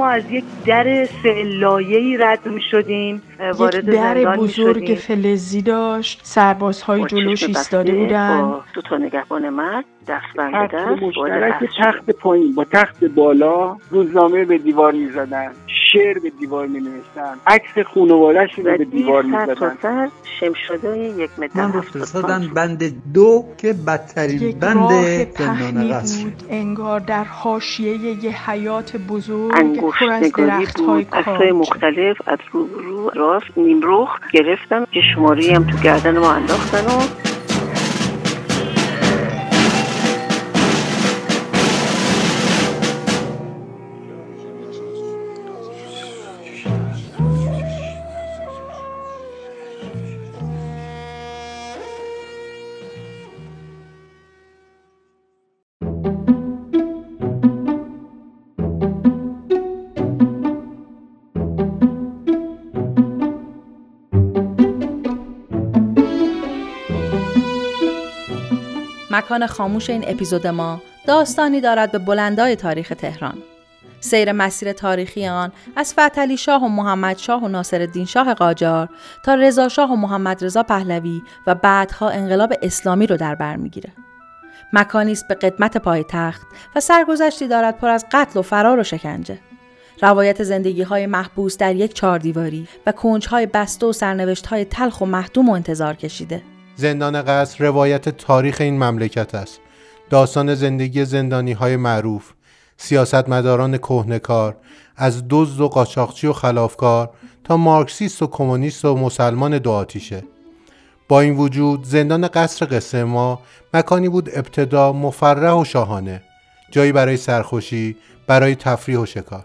ما از یک در سلایه‌ای رد می شدیم وارد یک در بزرگ فلزی داشت سربازهای جلوش ایستاده بودن. با دو تا نگهبان مرد دست بند دست تخت پایین با تخت بالا روزنامه به دیوار می زدن. شعر به دیوار می نوشتن عکس خانوادهش رو به دیوار می زدن شم شده یک متر من فرستادن بند دو که بدترین بند زندان قصر بود. انگار در حاشیه یه حیات بزرگ پر از درخت های مختلف از رو, رو راست نیم روخ گرفتم که شماره هم تو گردن ما انداختن و مکان خاموش این اپیزود ما داستانی دارد به بلندای تاریخ تهران. سیر مسیر تاریخی آن از فتلی شاه و محمد شاه و ناصر الدین شاه قاجار تا رضا شاه و محمد رضا پهلوی و بعدها انقلاب اسلامی رو در بر می‌گیره. مکانی است به قدمت پایتخت و سرگذشتی دارد پر از قتل و فرار و شکنجه. روایت زندگی های محبوس در یک چهاردیواری و کنج های بسته و سرنوشت های تلخ و محدوم و انتظار کشیده. زندان قصر روایت تاریخ این مملکت است. داستان زندگی زندانی های معروف سیاستمداران کهنکار از دزد و قاچاقچی و خلافکار تا مارکسیست و کمونیست و مسلمان دو آتیشه. با این وجود زندان قصر قصه ما مکانی بود ابتدا مفرح و شاهانه جایی برای سرخوشی برای تفریح و شکار.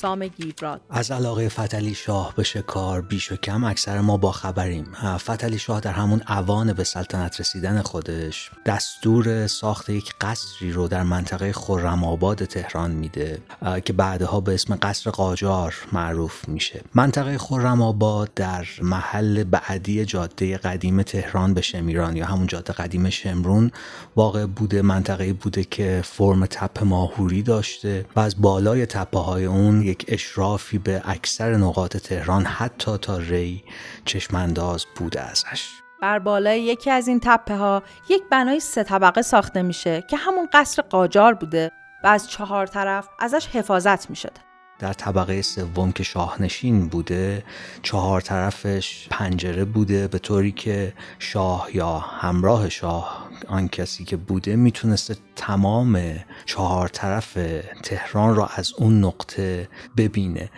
سام گیبراد از علاقه فتلی شاه به شکار بیش و کم اکثر ما با خبریم. فتلی شاه در همون اوان به سلطنت رسیدن خودش دستور ساخت یک قصری رو در منطقه خرم آباد تهران میده که بعدها به اسم قصر قاجار معروف میشه. منطقه خرم آباد در محل بعدی جاده قدیم تهران به شمیران یا همون جاده قدیم شمرون واقع بوده منطقه بوده که فرم تپه ماهوری داشته و از بالای تپه های اون یک اشرافی به اکثر نقاط تهران حتی تا ری چشمانداز بوده ازش. بر بالای یکی از این تپه ها یک بنای سه طبقه ساخته میشه که همون قصر قاجار بوده و از چهار طرف ازش حفاظت می‌شده در طبقه سوم که شاهنشین بوده چهار طرفش پنجره بوده به طوری که شاه یا همراه شاه آن کسی که بوده می‌تونسته تمام چهار طرف تهران را از اون نقطه ببینه.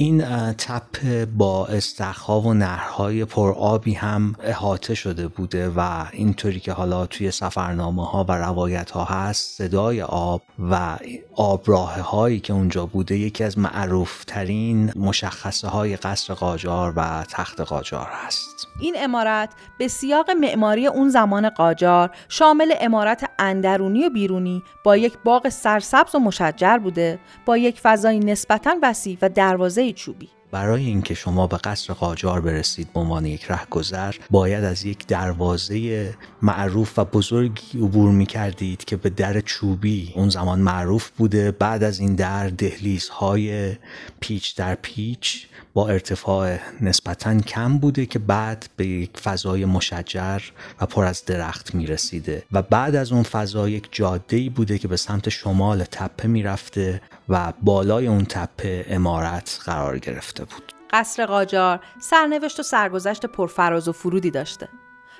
این تپه با استخها و نهرهای پرآبی هم احاطه شده بوده و اینطوری که حالا توی سفرنامه ها و روایت ها هست صدای آب و آبراه هایی که اونجا بوده یکی از معروف ترین مشخصه های قصر قاجار و تخت قاجار هست. این امارت به سیاق معماری اون زمان قاجار شامل امارت اندرونی و بیرونی با یک باغ سرسبز و مشجر بوده با یک فضای نسبتا وسیع و دروازه چوبی. برای اینکه شما به قصر قاجار برسید به عنوان یک رهگذر باید از یک دروازه معروف و بزرگی عبور می کردید که به در چوبی اون زمان معروف بوده. بعد از این در دهلیزهای پیچ در پیچ با ارتفاع نسبتا کم بوده که بعد به یک فضای مشجر و پر از درخت می رسیده و بعد از اون فضا یک جاده بوده که به سمت شمال تپه می رفته و بالای اون تپه امارت قرار گرفته بود. قصر قاجار سرنوشت و سرگذشت پرفراز و فرودی داشته.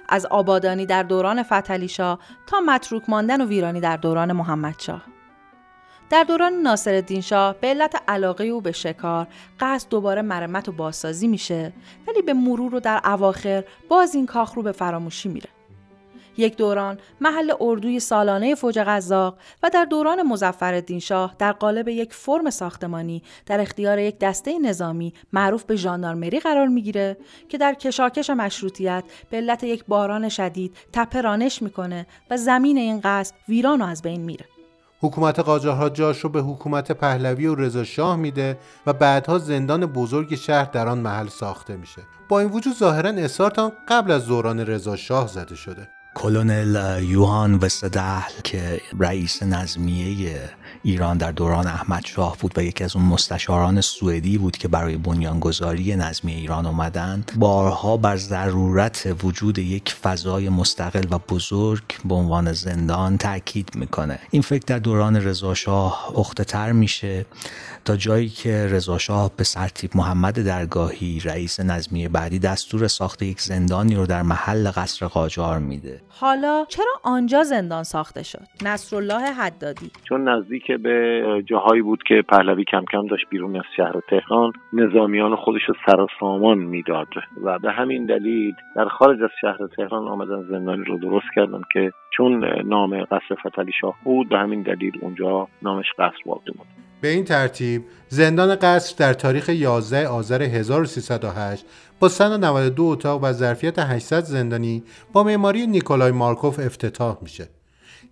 از آبادانی در دوران فتلی تا متروک ماندن و ویرانی در دوران محمدشاه در دوران ناصر شاه به علت علاقه او به شکار قصد دوباره مرمت و بازسازی میشه ولی به مرور و در اواخر باز این کاخ رو به فراموشی میره. یک دوران محل اردوی سالانه فوج قزاق و در دوران مزفر شاه در قالب یک فرم ساختمانی در اختیار یک دسته نظامی معروف به ژاندارمری قرار می‌گیره که در کشاکش مشروطیت به علت یک باران شدید تپه رانش می‌کنه و زمین این قصد ویران و از بین میره. حکومت قاجارها جاش رو به حکومت پهلوی و رضا شاه میده و بعدها زندان بزرگ شهر در آن محل ساخته میشه. با این وجود ظاهرا اسارتان قبل از دوران رضا شاه زده شده. کلونل یوهان وستدهل که رئیس نظمیه ایران در دوران احمد شاه بود و یکی از اون مستشاران سوئدی بود که برای بنیانگذاری نظمی ایران اومدند بارها بر ضرورت وجود یک فضای مستقل و بزرگ به عنوان زندان تاکید می‌کنه. این فکر در دوران رضا شاه پخته تر میشه. تا جایی که رضا شاه به سرتیب محمد درگاهی رئیس نظمیه بعدی دستور ساخت یک زندانی رو در محل قصر قاجار میده. حالا چرا آنجا زندان ساخته شد؟ نصرالله حدادی. چون نزدیک به جاهایی بود که پهلوی کم کم داشت بیرون از شهر تهران نظامیان خودش رو سر سامان می‌داد و به همین دلیل در خارج از شهر تهران آمدن زندانی رو درست کردن که چون نام قصر فتلی شاه بود به همین دلیل اونجا نامش قصر باقی بود به این ترتیب زندان قصر در تاریخ 11 آذر 1308 با 192 اتاق و ظرفیت 800 زندانی با معماری نیکولای مارکوف افتتاح میشه.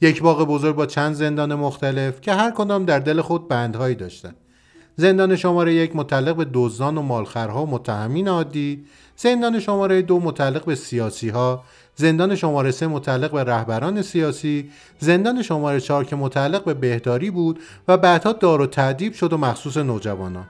یک باغ بزرگ با چند زندان مختلف که هر کدام در دل خود بندهایی داشتند. زندان شماره یک متعلق به دزدان و مالخرها و متهمین عادی، زندان شماره دو متعلق به سیاسی ها، زندان شماره سه متعلق به رهبران سیاسی، زندان شماره چهار که متعلق به بهداری بود و بعدها دار و تعدیب شد و مخصوص نوجوانان.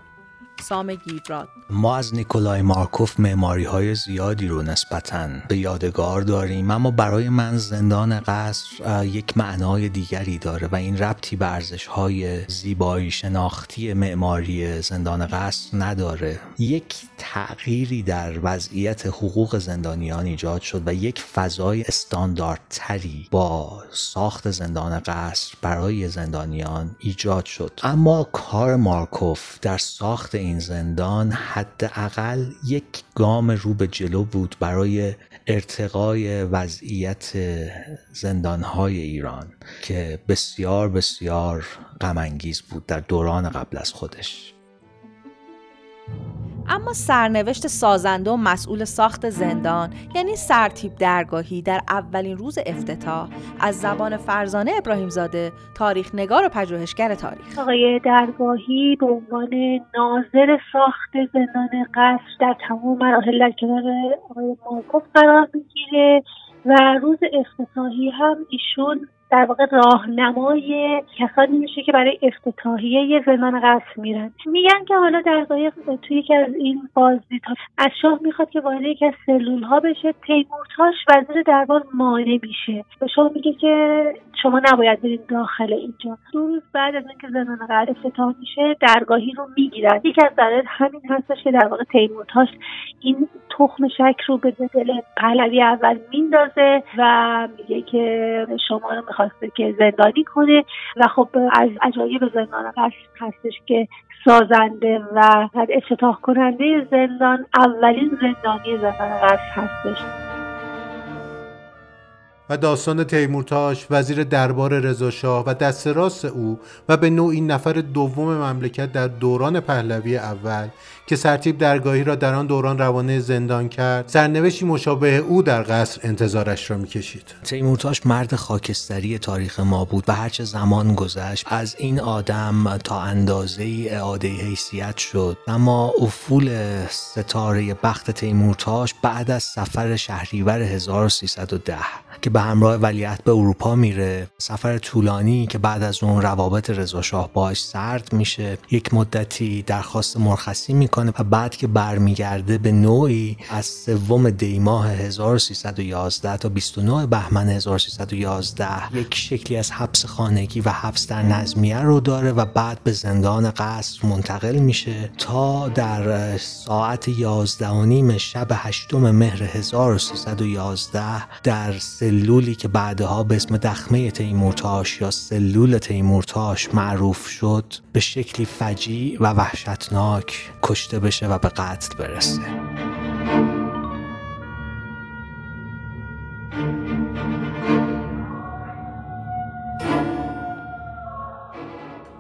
سام گیوراد ما از نیکولای مارکوف معماری های زیادی رو نسبتا به یادگار داریم اما برای من زندان قصر یک معنای دیگری داره و این ربطی به ارزش های زیبایی شناختی معماری زندان قصر نداره. یک تغییری در وضعیت حقوق زندانیان ایجاد شد و یک فضای استانداردتری با ساخت زندان قصر برای زندانیان ایجاد شد. اما کار مارکوف در ساخت زندان حداقل یک گام رو به جلو بود برای ارتقای وضعیت زندانهای ایران که بسیار بسیار غمانگیز بود در دوران قبل از خودش. اما سرنوشت سازنده و مسئول ساخت زندان یعنی سرتیب درگاهی در اولین روز افتتاح از زبان فرزانه ابراهیم زاده تاریخ نگار و پژوهشگر تاریخ. آقای درگاهی به عنوان ناظر ساخت زندان قصر در تمام مراحل در کنار آقای مارکوف قرار می‌گیره و روز افتتاحی هم ایشون در واقع راهنمای کسانی میشه که برای افتتاحیه زندان قصر میرن. میگن که حالا در قایق توی یکی از این بازدیدها از شاه می‌خواد که وارد یکی از سلول ها بشه تیمورتاش وزیر دربار مانع میشه. به شاه میگه که شما نباید برید داخل اینجا. دو روز بعد از اینکه زندان قصر افتتاح میشه درگاهی رو می‌گیرن. یکی از دلایل همین هستش که در واقع تیمورتاش این تخم شک رو به دل پهلوی اول میندازه و میگه که شما رو می‌خواسته که زندانی کنه و خب از عجایب زندان هستش که سازنده و افتتاح کننده زندان اولین زندانی زندان قصر هستش. و داستان تیمورتاش وزیر دربار رضاشاه و دست راست او و به نوعی نفر دوم مملکت در دوران پهلوی اول که سرتیب درگاهی را در آن دوران روانه زندان کرد سرنوشتی مشابه او در قصر انتظارش را می‌کشید. تیمورتاش مرد خاکستری تاریخ ما بود و هرچه زمان گذشت از این آدم تا اندازه اعاده حیثیت شد. اما افول ستاره بخت تیمورتاش بعد از سفر شهریور 1310 که به همراه ولیعت به اروپا میره سفر طولانی که بعد از اون روابط رضا شاه باش سرد میشه یک مدتی درخواست مرخصی می‌کنه و بعد که برمیگرده به نوعی از سوم دی ماه 1311 تا 29 بهمن 1311 یک شکلی از حبس خانگی و حبس در نظمیه رو داره و بعد به زندان قصر منتقل میشه تا در ساعت 11 و نیم شب 8 مهر 1311 در سلولی که بعدها به اسم دخمه تیمورتاش یا سلول تیمورتاش معروف شد به شکلی فجیع و وحشتناک کشته بشه و به قتل برسه.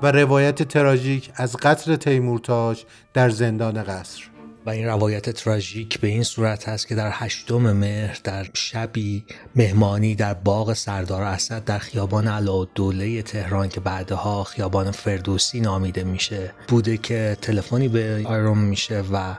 و روایت تراژیک از قتل تیمورتاش در زندان قصر. و این روایت تراژیک به این صورت هست که در هشتم مهر در شبی مهمانی در باغ سردار اسد در خیابان دوله تهران که بعدها خیابان فردوسی نامیده میشه بوده که تلفنی به آیرون میشه و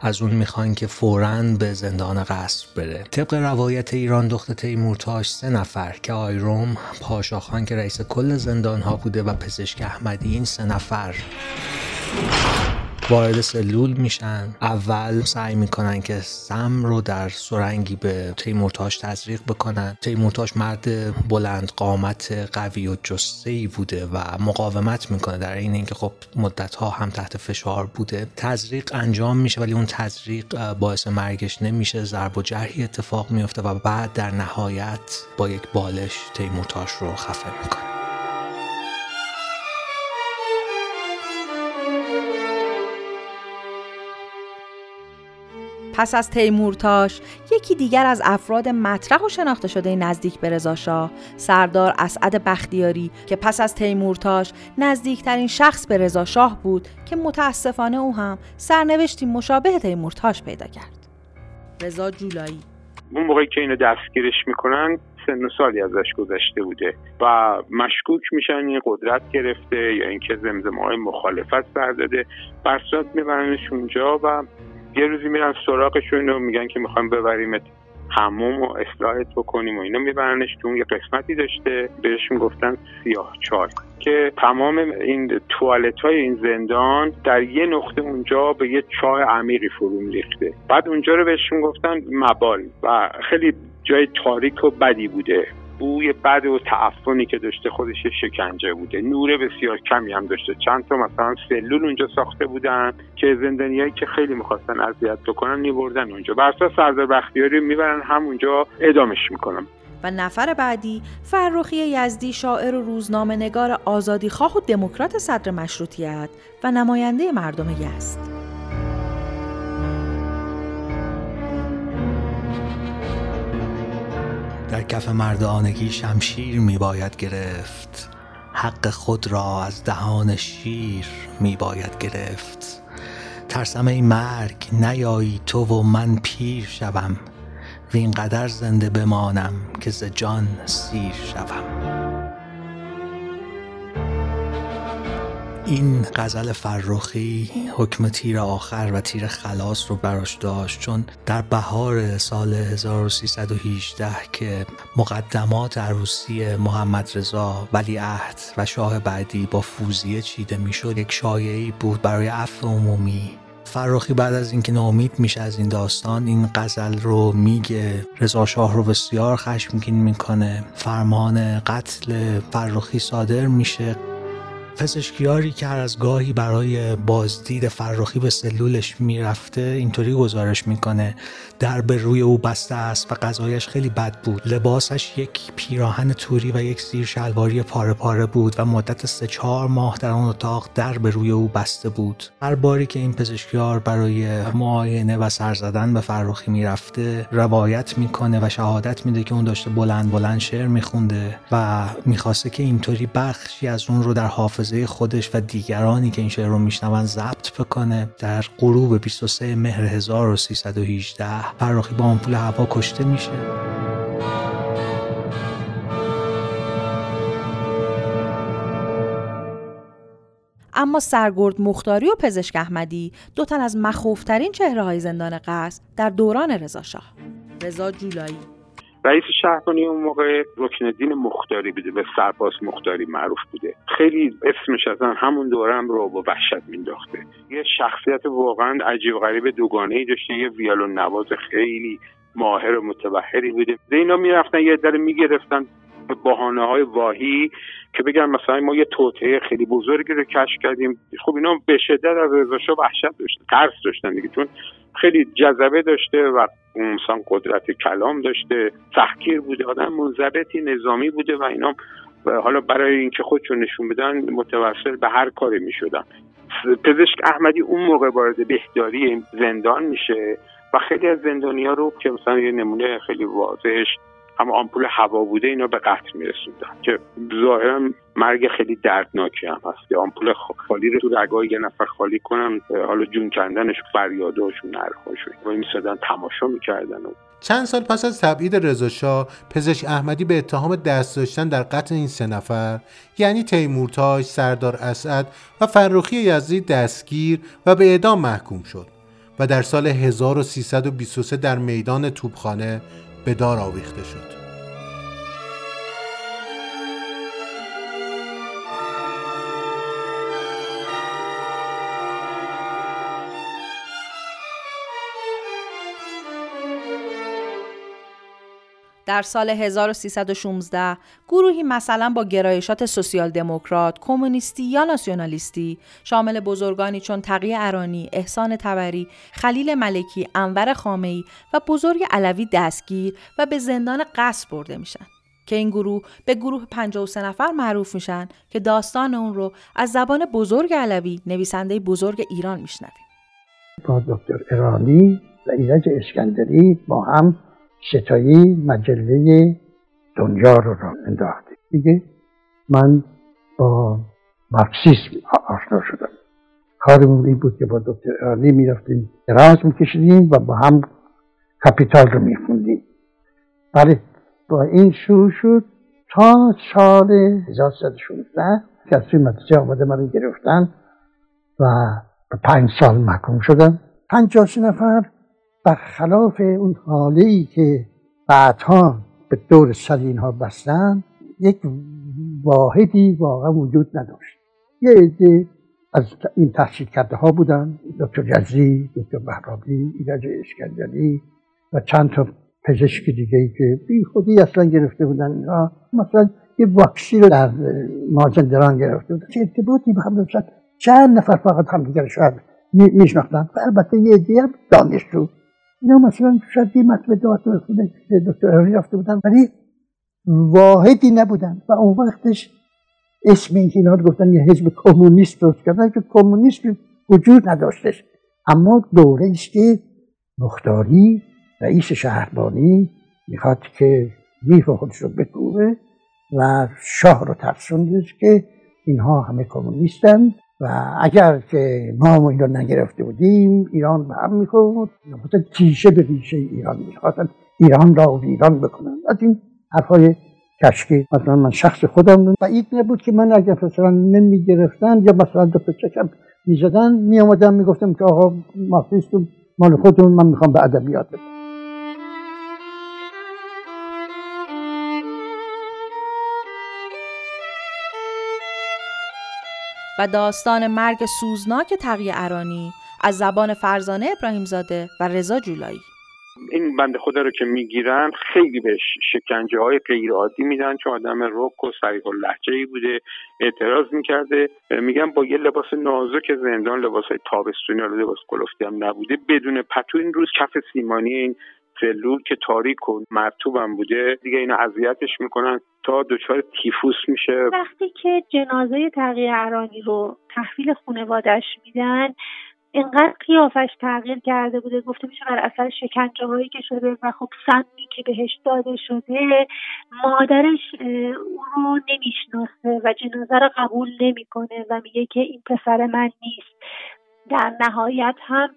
از اون می‌خوان که فورا به زندان قصر بره. طبق روایت ایران دختر تیمورتاش سه نفر که آیروم پاشاخان که رئیس کل زندان ها بوده و پزشک احمدی این سه نفر. وارد سلول میشن. اول سعی می‌کنن که سم رو در سرنگی به تیمورتاش تزریق بکنن. تیمورتاش مرد بلند قامت قوی و جسته بوده و مقاومت می‌کنه در این اینکه خب مدت ها هم تحت فشار بوده. تزریق انجام میشه ولی اون تزریق باعث مرگش نمیشه. ضرب و جرحی اتفاق میفته و بعد در نهایت با یک بالش تیمورتاش رو خفه می‌کنه. پس از تیمورتاش یکی دیگر از افراد مطرح و شناخته شده نزدیک به رضاشاه سردار اسعد بختیاری که پس از تیمورتاش نزدیکترین شخص به رضاشاه بود که متاسفانه او هم سرنوشتی مشابه تیمورتاش پیدا کرد. رضا جولایی. اون موقعی که اینو دستگیرش می‌کنن سن و سالی ازش گذشته بوده و مشکوک میشن این قدرت گرفته یا اینکه زمزمه های مخالفت سر داده برسات میبرنش اونجا و یه روزی میرن سراغشون و میگن که می‌خوایم ببریمت هموم و اصلاحت بکنیم و اینا میبرنش تو اون یه قسمتی داشته. بهشون گفتن سیاه چال که تمام این توالت های این زندان در یه نقطه اونجا به یه چاه عمیقی فرو ریخته بعد اونجا رو بهشون گفتن مبال و خیلی جای تاریک و بدی بوده. بوی بد و تعفنی که داشته خودش شکنجه بوده. نور بسیار کمی هم داشته. چند تا مثلا سلول اونجا ساخته بودن که زندانیایی که خیلی می‌خواستن اذیت بکنن میبردن اونجا. بر اساس سردار بختیاری می‌برن همونجا ادامش می‌کنن. و نفر بعدی فرخی یزدی شاعر و روزنامه نگار آزادی خواه و دموکرات صدر مشروطیت و نماینده مردم یزد. در کف مردانگی شمشیر می باید گرفت. حق خود را از دهان شیر می باید گرفت. ترسم این مرگ نیایی تو و من پیر شوم. وینقدر زنده بمانم که ز جان سیر شوم. این غزل فرخی حکم تیر آخر و تیر خلاص رو براش داشت چون در بهار سال 1318 که مقدمات عروسی محمد رضا ولیعهد و شاه بعدی با فوزیه چیده می‌شد یک شایعی بود برای عفو عمومی. فرخی بعد از اینکه ناامید میشه از این داستان این غزل رو میگه. رضا شاه رو بسیار خشمگین می‌کنه. فرمان قتل فرخی صادر میشه. پزشکیاری که هر از گاهی برای بازدید فرخی به سلولش می‌رفته اینطوری گزارش می‌کنه. در به روی او بسته است و غذایش خیلی بد بود. لباسش یک پیراهن توری و یک زیر شلواری پاره پاره بود و مدت سه چهار ماه در آن اتاق در به روی او بسته بود. هر باری که این پزشکیار برای معاینه و سر زدن به فرخی می‌رفته روایت می‌کنه و شهادت میده که اون داشته بلند بلند شعر میخونده و می‌خواسته که اینطوری بخشی از اون رو در حافظه خودش و دیگرانی که این شعر رو میشنون ضبط بکنه. در غروب 23 مهر 1318 فراخی با آمپول هوا کشته میشه. اما سرگرد مختاری و پزشک احمدی دو تن از مخوفترین چهره های زندان قصد در دوران رضاشاه رضا جولایی. رئیس شهربانی اون موقع رکن مختاری بوده به سرپاس مختاری معروف بوده. خیلی اسمش از همون دورم رو با وحشت مینداخته یه شخصیت واقعا عجیب غریب دوگانه ای داشته یه ویالون نواز خیلی ماهر و متبهری بوده. اینا می‌رفتن یه در می‌گرفتن به بحانه های واهی که بگن مثلا ما یه توطعه خیلی بزرگی رو کشف کردیم. خب اینا به شدت از رضا وحشت داشتن ترس داشتن دیگه. چون خیلی جذبه داشته و انسان قدرت کلام داشته. تحکیر بوده آدم منضبطی نظامی بوده و اینا. حالا برای اینکه خودشون نشون بدن متوسل به هر کاری می‌شدن. پزشک احمدی اون موقع وارد بهداری زندان میشه و خیلی از زندانیا رو که مثلا یه نمونه خیلی واضحش اما آمپول هوا بوده اینا به قتل میرسوندن. که ظاهرا مرگ خیلی دردناکی هم هست. آمپول خالی رو تو رگای یه نفر خالی کنن حالا جون کندنش فریاداشون نرخاشون و میسادن تماشا می‌کردن و چند سال پس از تبعید رضا پزشک احمدی به اتهام دست داشتن در قتل این سه نفر یعنی تیمورتاش، سردار اسعد و فرخی یزدی دستگیر و به اعدام محکوم شد. و در سال 1323 در میدان توبخانه به دار آویخته شد. در سال 1316 گروهی مثلا با گرایشات سوسیال دموکرات، کمونیستی یا ناسیونالیستی شامل بزرگانی چون تقی ارانی، احسان تبری، خلیل ملکی، انور خامه‌ای و بزرگ علوی دستگیر و به زندان قصر برده میشن. که این گروه به گروه 53 نفر معروف میشن که داستان اون رو از زبان بزرگ علوی نویسنده بزرگ ایران میشنویم. با دکتر ایرانی و ایرج اسکندری با هم ستایی مجله دنیا رو را انداخته دیگه من با مارکسیسم آشنا شدم. کارمون این بود که با دکتر ارانی می‌رفتیم دراز میکشیدیم و با هم کپیتال رو میخوندیم. بله با این شروع شد تا سال 1316 که از توی مدرسه آمده من گرفتن و به پنج سال محکوم شدم. پنجاه نفر برخلاف اون حاله ای که بعدها به دور سر اینها بستن یک واحدی واقعا وجود نداشت. یه عده از این تحصیل کرده ها بودن دکتر جزی، دکتر بهرابی، ایرج اسکندری و چند تا پزشک دیگه ای که بی خودی اصلا گرفته بودن مثلا یه واکسی رو در مازندران گرفته بودن. ارتباطی به هم چند نفر فقط هم دیگر شاید میشناختن. البته یه عده دانشجو. اینا مثلا شاید یه مطلب دکتر دکتر رفته بودن ولی واحدی نبودن. و اون وقتش اسم این اینا رو گفتن یه حزب کمونیست درست کردن که کمونیسم وجود نداشتش. اما دوره است که مختاری رئیس شهربانی می‌خواد که میف خودش رو بکوبه و شاه رو ترسوندش که اینها همه کمونیستن. و اگر که ما اینا نگرفته بودیم ایران به هم می‌خورد. مثلا تیشه به ریشه ایران می‌خواستن ایران را ایران بکنن. از این حرفای کشکی. مثلا من شخص خودم و این نبود که من اگر مثلا نمی‌گرفتن یا مثلا دو چکم می‌زدن میامدم می‌گفتم که آقا مارکسیست مال خودمون من می‌خوام به ادبیات بدم و داستان مرگ سوزناک تقی ارانی از زبان فرزانه ابراهیمزاده و رضا جولایی. این بنده خدا رو که می‌گیرن خیلی به شکنجه های غیر عادی میدن چون آدم رک و سریع لحجه ای بوده اعتراض می‌کرده. میگن با یه لباس نازک زندان لباس های تابستونی لباس کلفتی هم نبوده بدون پتو این روز کف سیمانی این سلول که تاریک و مرتوبم بوده دیگه اینو اذیتش می‌کنن تا دچار تیفوس میشه. وقتی که جنازه تغییر ارانی رو تحویل خانوادش میدن اینقدر قیافش تغییر کرده بوده گفته میشه بر اثر شکنجه هایی که شده و خب سمی که بهش داده شده مادرش او رو نمی‌شناسه و جنازه رو قبول نمی‌کنه و میگه که این پسر من نیست. در نهایت هم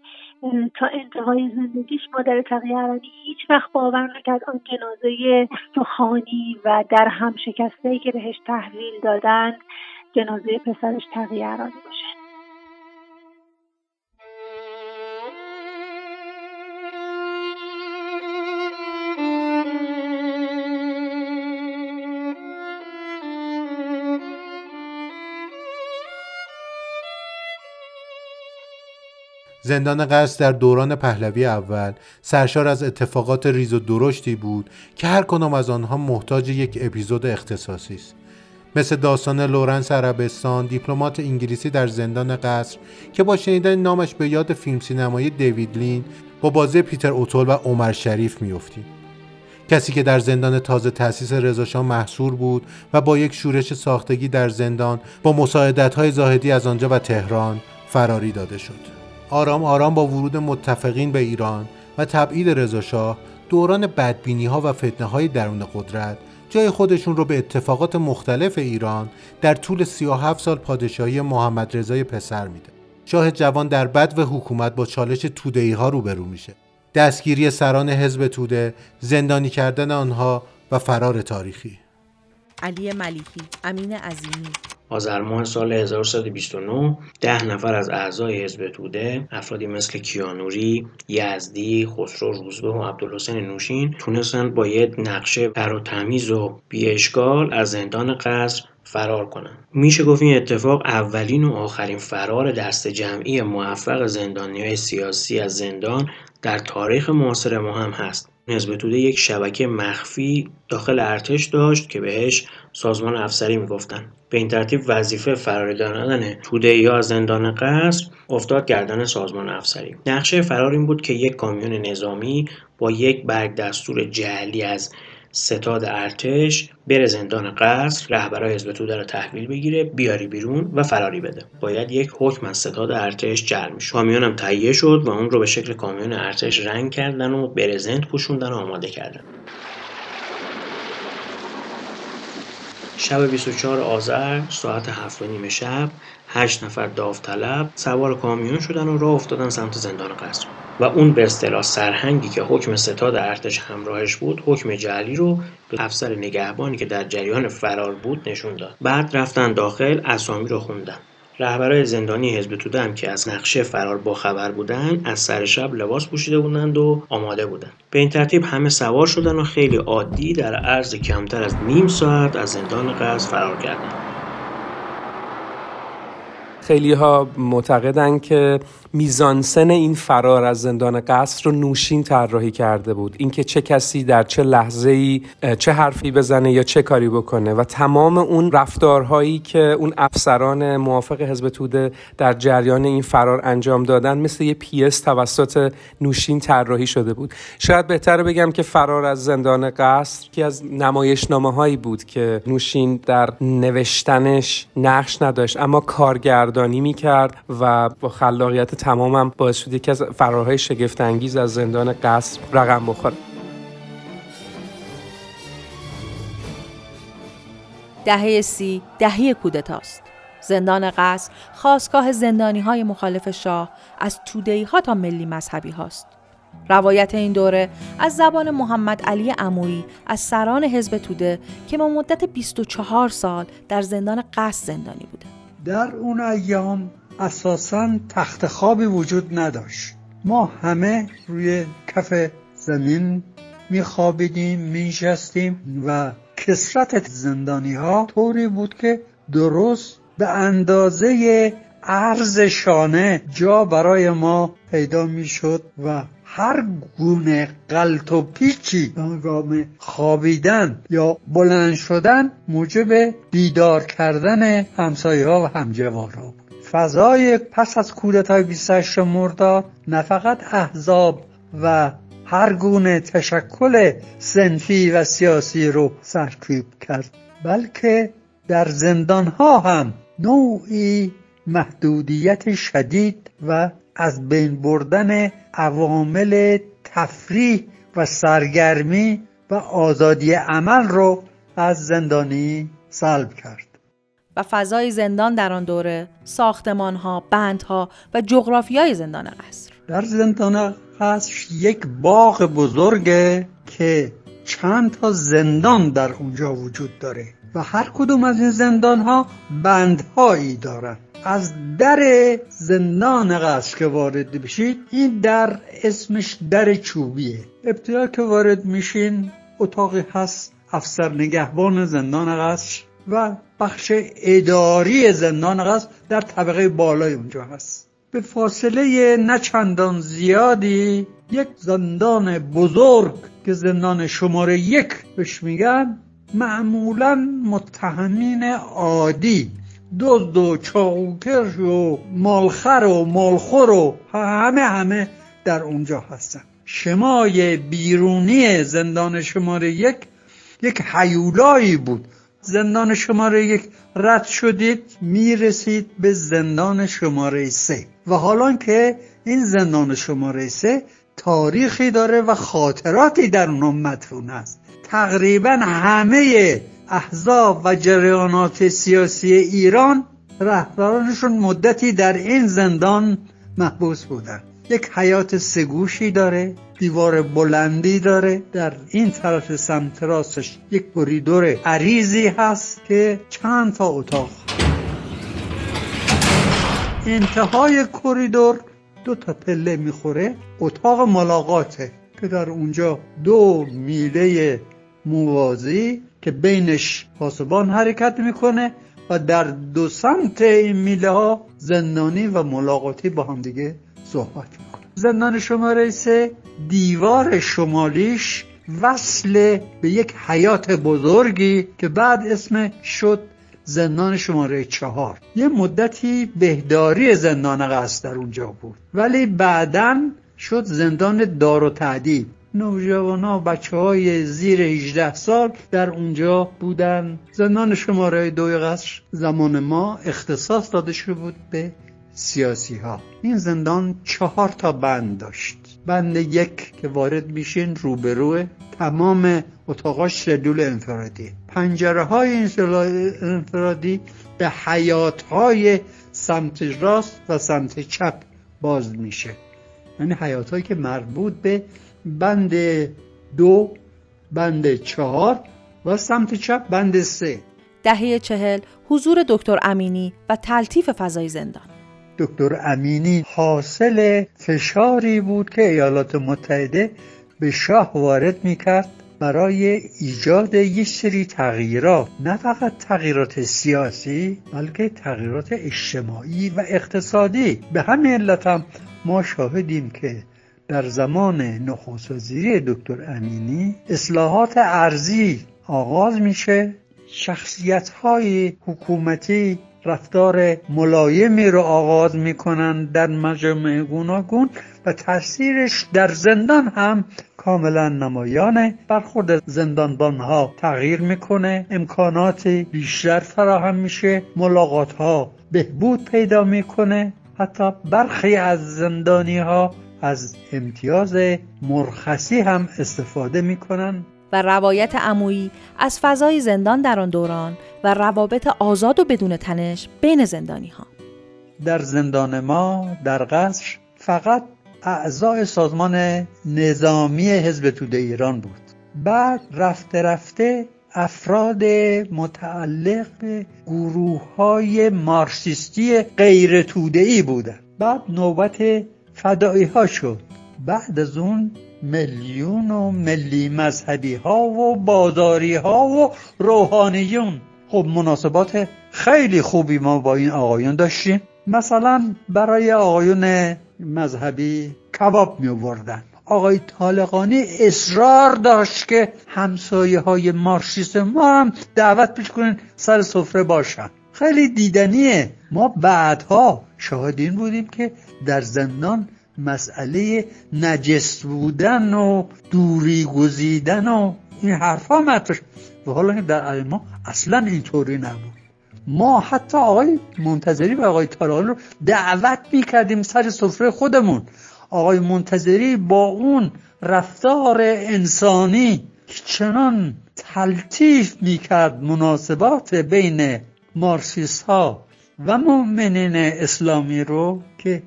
تا انتهای زندگیش مادر تقییرانی هیچ وقت باور نکرد آن جنازه استخوانی و در هم شکسته که بهش تحویل دادن جنازه پسرش تقییرانی باشه. زندان قصر در دوران پهلوی اول سرشار از اتفاقات ریز و درشتی بود که هر کدام از آنها محتاج یک اپیزود اختصاصی است. مثل داستان لورنس عربستان دیپلمات انگلیسی در زندان قصر که با شنیدن نامش به یاد فیلم سینمایی دیوید لین با بازی پیتر اوتول و عمر شریف میافتیم. کسی که در زندان تازه تأسیس رضاشاه محصور بود و با یک شورش ساختگی در زندان با مساعدت های زاهدی از آنجا و تهران فراری داده شد. آرام آرام با ورود متفقین به ایران و تبعید رضاشاه دوران بدبینی ها و فتنه های درون قدرت جای خودشون رو به اتفاقات مختلف ایران در طول 37 سال پادشاهی محمد رضای پسر میده. شاه جوان در بد و حکومت با چالش تودهی ها روبرو میشه. دستگیری سران حزب توده، زندانی کردن آنها و فرار تاریخی. علی ملیکی، امین عظیمی، آذر ماه سال 1329 ده نفر از اعضای حزب توده افرادی مثل کیانوری، یزدی، خسرو روزبه و عبدالحسین نوشین تونستند با یه نقشه پر و تمیز و بی اشکال از زندان قصر فرار کنند. میشه گفت این اتفاق اولین و آخرین فرار دست جمعی موفق زندانیای سیاسی از زندان در تاریخ معاصر ما هم هست. حزب توده یک شبکه مخفی داخل ارتش داشت که بهش سازمان افسری می‌گفتن. به این ترتیب وظیفه فرار دادن توده یا زندان قصر افتاد گردن سازمان افسری. نقشه فرار این بود که یک کامیون نظامی با یک برگ دستور جعلی از ستاد ارتش بره زندان قصر رهبرای حزب توده رو تحویل بگیره بیاری بیرون و فراری بده. باید یک حکم از ستاد ارتش جر میشه هم تهیه شد و اون رو به شکل کامیون ارتش رنگ کردن و برزنت پوشوندن و آماده کردن. شب 24 آذر ساعت هفت و نیم شب هشت نفر داوطلب سوار کامیون شدن و راه افتادن سمت زندان قصر. و اون به اصطلاح سرهنگی که حکم ستاد ارتش همراهش بود حکم جعلی رو به افسر نگهبانی که در جریان فرار بود نشون داد. بعد رفتن داخل اسامی رو خوندن. رهبرای زندانی حزب توده هم که از نقشه فرار با خبر بودن از سر شب لباس پوشیده بودند و آماده بودند. به این ترتیب همه سوار شدن و خیلی عادی در عرض کمتر از نیم ساعت از زندان قصر فرار کردند. خیلی ها معتقدن که میزانسن این فرار از زندان قصر رو نوشین طراحی کرده بود. اینکه چه کسی در چه لحظه ای چه حرفی بزنه یا چه کاری بکنه. و تمام اون رفتارهایی که اون افسران موافق حزب توده در جریان این فرار انجام دادن مثل یه پیس توسط نوشین طراحی شده بود. شاید بهتر بگم که فرار از زندان قصر که از نمایشنامه هایی بود که نوشین در نوشتنش نقش نداشت اما کارگردانی می‌کرد و با خلاقیت تمامم باعث شد یکی از فرارهای شگفت انگیز از زندان قصر رقم بخوره. دهه سی دهه کودتاست. زندان قصر خواستگاه زندانی های مخالف شاه از تودهی ها تا ملی مذهبی هاست روایت این دوره از زبان محمد علی عمویی از سران حزب توده که با مدت 24 سال در زندان قصر زندانی بوده. در اون ایام اساسا تخت خوابی وجود نداشت. ما همه روی کف زمین میخوابیدیم میشستیم و کسرت زندانی ها طوری بود که درست به اندازه عرض شانه جا برای ما پیدا می‌شد و هر گونه قلط و پیچی هنگام خوابیدن یا بلند شدن موجب بیدار کردن همسایه ها و همجوارها بود. فضای پس از کودتای 28 مرداد نه فقط احزاب و هر گونه تشکل سنفی و سیاسی رو سرکوب کرد بلکه در زندان ها هم نوعی محدودیت شدید و از بین بردن عوامل تفریح و سرگرمی و آزادی عمل رو از زندانی سلب کرد. و فضای زندان در آن دوره ساختمان ها، بند ها و جغرافیای زندان قصر در زندان قصر یک باغ بزرگه که چند تا زندان در اونجا وجود داره و هر کدوم از این زندان ها بندهایی دارن. از در زندان قصر که وارد بشید این در اسمش در چوبیه. ابتدا که وارد میشین اتاقی هست افسر نگهبان زندان قصر و بخش اداری زندان قصر در طبقه بالای اونجا هست. به فاصله نه چندان زیادی یک زندان بزرگ که زندان شماره یک بهش میگن معمولا متهمین عادی. دزد و چاوکرش و مالخر و مالخور و همه همه در اونجا هستن. شمای بیرونی زندان شماره یک یک حیولایی بود. زندان شماره یک. رد شدید می‌رسید به زندان شماره سه. و حالا که این زندان شماره سه تاریخی داره و خاطراتی در اون مدفون است. تقریبا همه احزاب و جریانات سیاسی ایران رهبرانشون مدتی در این زندان محبوس بودن یک حیات سگوشی داره دیوار بلندی داره در این طرف سمت راستش یک گریدور عریضی هست که چند تا اتاق. انتهای کریدور دو تا پله می‌خوره اتاق ملاقاته که در اونجا دو میله موازی که بینش پاسبان حرکت می‌کنه و در دو سمت این میله ها زندانی و ملاقاتی با هم دیگه صحبت می‌کنه زندان شماره سه دیوار شمالیش وصل به یک حیات بزرگی که بعد اسم شد زندان شماره چهار. یه مدتی بهداری زندان قصد در اونجا بود. ولی بعدا شد زندان دار و تعدیب نوجوان ها بچه های زیر 18 سال در اونجا بودن. زندان شماره دوی قصر زمان ما اختصاص داده شده بود به سیاسی ها این زندان چهار تا بند داشت. بند یک که وارد میشین روبروه. تمام اتاقاش سلول انفرادی. پنجره های این سلول انفرادی به حیات های سمت راست و سمت چپ باز میشه. یعنی حیات هایی که مربوط به بند دو بند چهار و سمت چپ بند سه. دهه چهل حضور دکتر امینی و تلطیف فضای زندان. دکتر امینی حاصل فشاری بود که ایالات متحده به شاه وارد می‌کرد برای ایجاد یک سری تغییرات نه فقط تغییرات سیاسی بلکه تغییرات اجتماعی و اقتصادی. به همین علت هم ما شاهدیم که در زمان نخست وزیری دکتر امینی اصلاحات ارزی آغاز میشه. شخصیت های حکومتی رفتار ملایمی رو آغاز می‌کنن در مجامع گوناگون و تاثیرش در زندان هم کاملا نمایانه. برخورد زندانبان ها تغییر می‌کنه امکانات بیشتر فراهم میشه ملاقات ها بهبود پیدا می‌کنه. حتی برخی از زندانی ها از امتیاز مرخصی هم استفاده می‌کنن. و روایت عمویی از فضای زندان در آن دوران و روابط آزاد و بدون تنش بین زندانی ها. در زندان ما در قصر فقط اعضای سازمان نظامی حزب توده ایران بود. بعد رفته رفته افراد متعلق به گروه های مارسیستی غیر توده ای بودن بعد نوبت فدایی ها شد. بعد از اون میلیون و ملی مذهبی ها و بازاری ها و روحانیون. خب مناسبات خیلی خوبی ما با این آقایون داشتیم. مثلا برای آقایون مذهبی کباب می آوردن آقای طالقانی اصرار داشت که همسایه های مارشیست ما هم دعوت پیش کنن سر سفره باشن. خیلی دیدنیه. ما بعدها شاهدین بودیم که در زندان مسئله نجس بودن و دوری گزیدن و این حرفا مطرح. و حالا در ما اصلا اینطوری نبود. ما حتی آقای منتظری و آقای طالقانی رو دعوت می‌کردیم سر سفره خودمون. آقای منتظری با اون رفتار انسانی چنان تلطیف می‌کرد مناسبات بین مارسیس ها و مؤمنین اسلامی رو که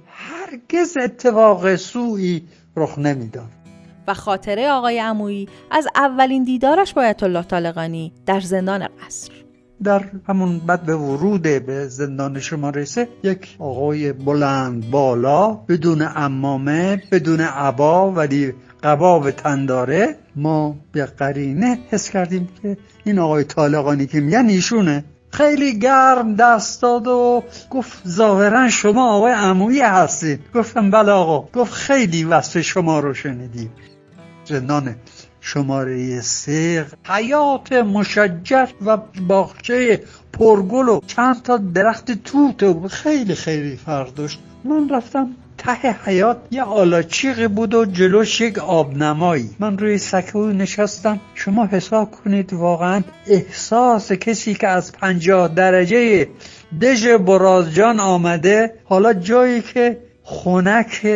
هرگز اتفاق سوی رخ نمی‌داد. و خاطره آقای عمویی از اولین دیدارش با آیت الله طالقانی در زندان قصر. در همون بعد به ورود به زندان شما رسه یک آقای بلند بالا بدون امامه بدون عبا ولی قبا به تن داره. ما به قرینه حس کردیم که این آقای طالقانی که میگن ایشونه. خیلی گرم دست داد و گفت ظاهرا شما آقای عمویی هستید. گفتم بله آقا. گفت خیلی وصف شما رو شنیدیم. زندان شماره سه حیات مشجر و باغچه پرگل و چند تا درخت توت و خیلی خیلی فرق داشت. من رفتم ته حیات یه آلاچیقی بود و جلوش یک آبنمایی. من روی سکو نشستم. شما حساب کنید واقعا احساس کسی که از پنجاه درجه دژ برازجان آمده حالا جایی که خونک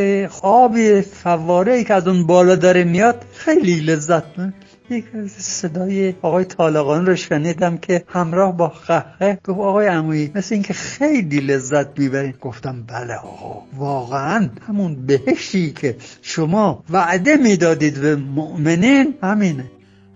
آب فواره که از اون بالا داره میاد خیلی لذت من یک صدای آقای طالقان رو شنیدم که همراه با قهقه گفت آقای عمویی مثل اینکه خیلی لذت می‌برین. گفتم بله آقا. واقعا همون بهشتی که شما وعده می‌دادید به مؤمنین همینه.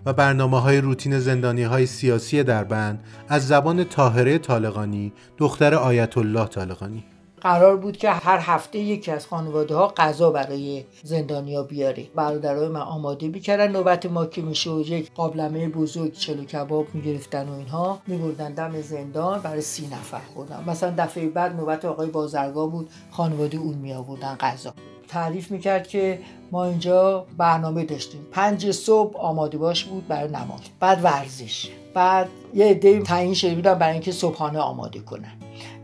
و برنامه های روتین زندانی های سیاسی دربند از زبان طاهره طالقانی دختر آیت الله طالقانی. قرار بود که هر هفته یکی از خانواده ها غذا برای زندانیا بیاره. برادرای من آماده می‌کردن. نوبت ما که میشه یک قابلمه بزرگ چلو کباب می‌گرفتن و اینها میبردن دم زندان برای سی نفر خودم مثلا دفعه بعد نوبت آقای بازرگاه بود خانواده اون می آوردن غذا. تعریف می‌کرد که ما اینجا برنامه داشتیم. پنج صبح آماده باش بود برای نماز. بعد ورزش. بعد یه عده تعیین شده بودن برای اینکه صبحانه آماده کنن.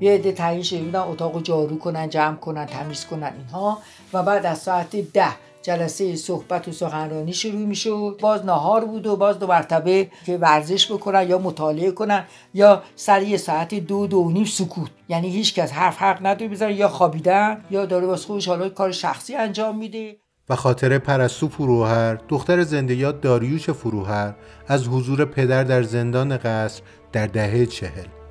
یه عده شده بودن اتاق جارو کنن جمع کنن تمیز کنن اینها. و بعد از ساعت ده جلسه صحبت و سخنرانی شروع می‌شد. باز نهار بود و باز دو مرتبه که ورزش بکنن یا مطالعه کنن یا سر ساعت دو دو نیم سکوت. یعنی هیچ کس حرف حق نداره بزنه یا خوابیدن یا داره واسه خودش حالا کار شخصی انجام میده. و خاطر پرستو فروهر دختر زندگیات داریوش فروهر از حضور پدر در زندان قصر در دهه چهل.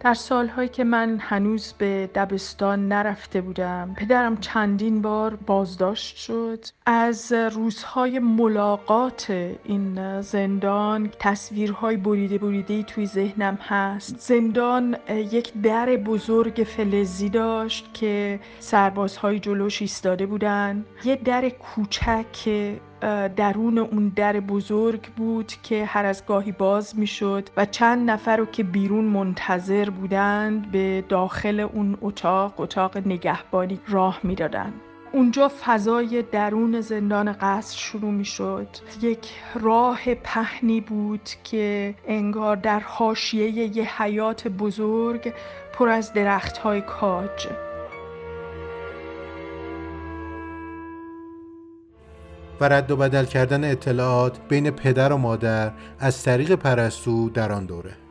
در سالهایی که من هنوز به دبستان نرفته بودم پدرم چندین بار بازداشت شد. از روزهای ملاقات این زندان تصویرهای بریده بریده توی ذهنم هست. زندان یک در بزرگ فلزی داشت که سربازهای جلوش ایستاده بودن. یه در کوچک درون اون در بزرگ بود که هر از گاهی باز می‌شد و چند نفر رو که بیرون منتظر بودند به داخل اون اتاق اتاق نگهبانی راه می‌دادند. اونجا فضای درون زندان قصر شروع می شد یک راه پهنی بود که انگار در حاشیه یه حیات بزرگ پر از درخت های کاج. و رد و بدل کردن اطلاعات بین پدر و مادر از طریق پرستو در آن دوره.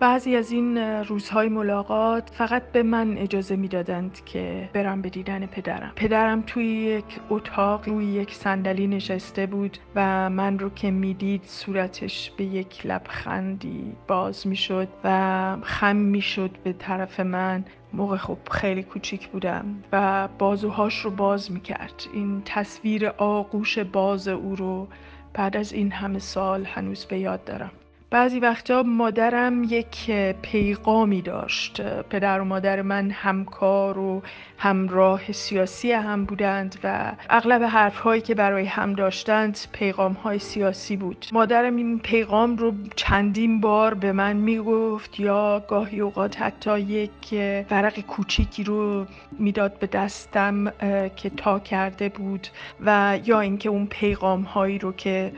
بعضی از این روزهای ملاقات فقط به من اجازه می‌دادند که برم به دیدن پدرم. پدرم توی یک اتاق روی یک صندلی نشسته بود و من رو که می‌دید صورتش به یک لبخندی باز می‌شد و خم می‌شد به طرف من. موقع خب خیلی کوچیک بودم و بازوهاش رو باز می‌کرد. این تصویر آغوش باز او رو بعد از این همه سال هنوز به یاد دارم. بعضی وقتا مادرم یک پیغامی داشت. پدر و مادر من همکار و همراه سیاسی هم بودند و اغلب حرفهایی که برای هم داشتند پیغام های سیاسی بود. مادرم این پیغام رو چندین بار به من می‌گفت یا گاهی اوقات حتی یک ورق کوچیکی رو می‌داد به دستم که تا کرده بود و یا اینکه اون پیغام هایی رو که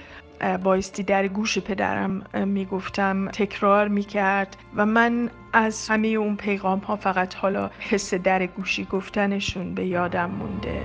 بایستی در گوش پدرم می‌گفتم تکرار می‌کرد و من از همه اون پیغام ها فقط حالا حس در گوشی گفتنشون به یادم مونده.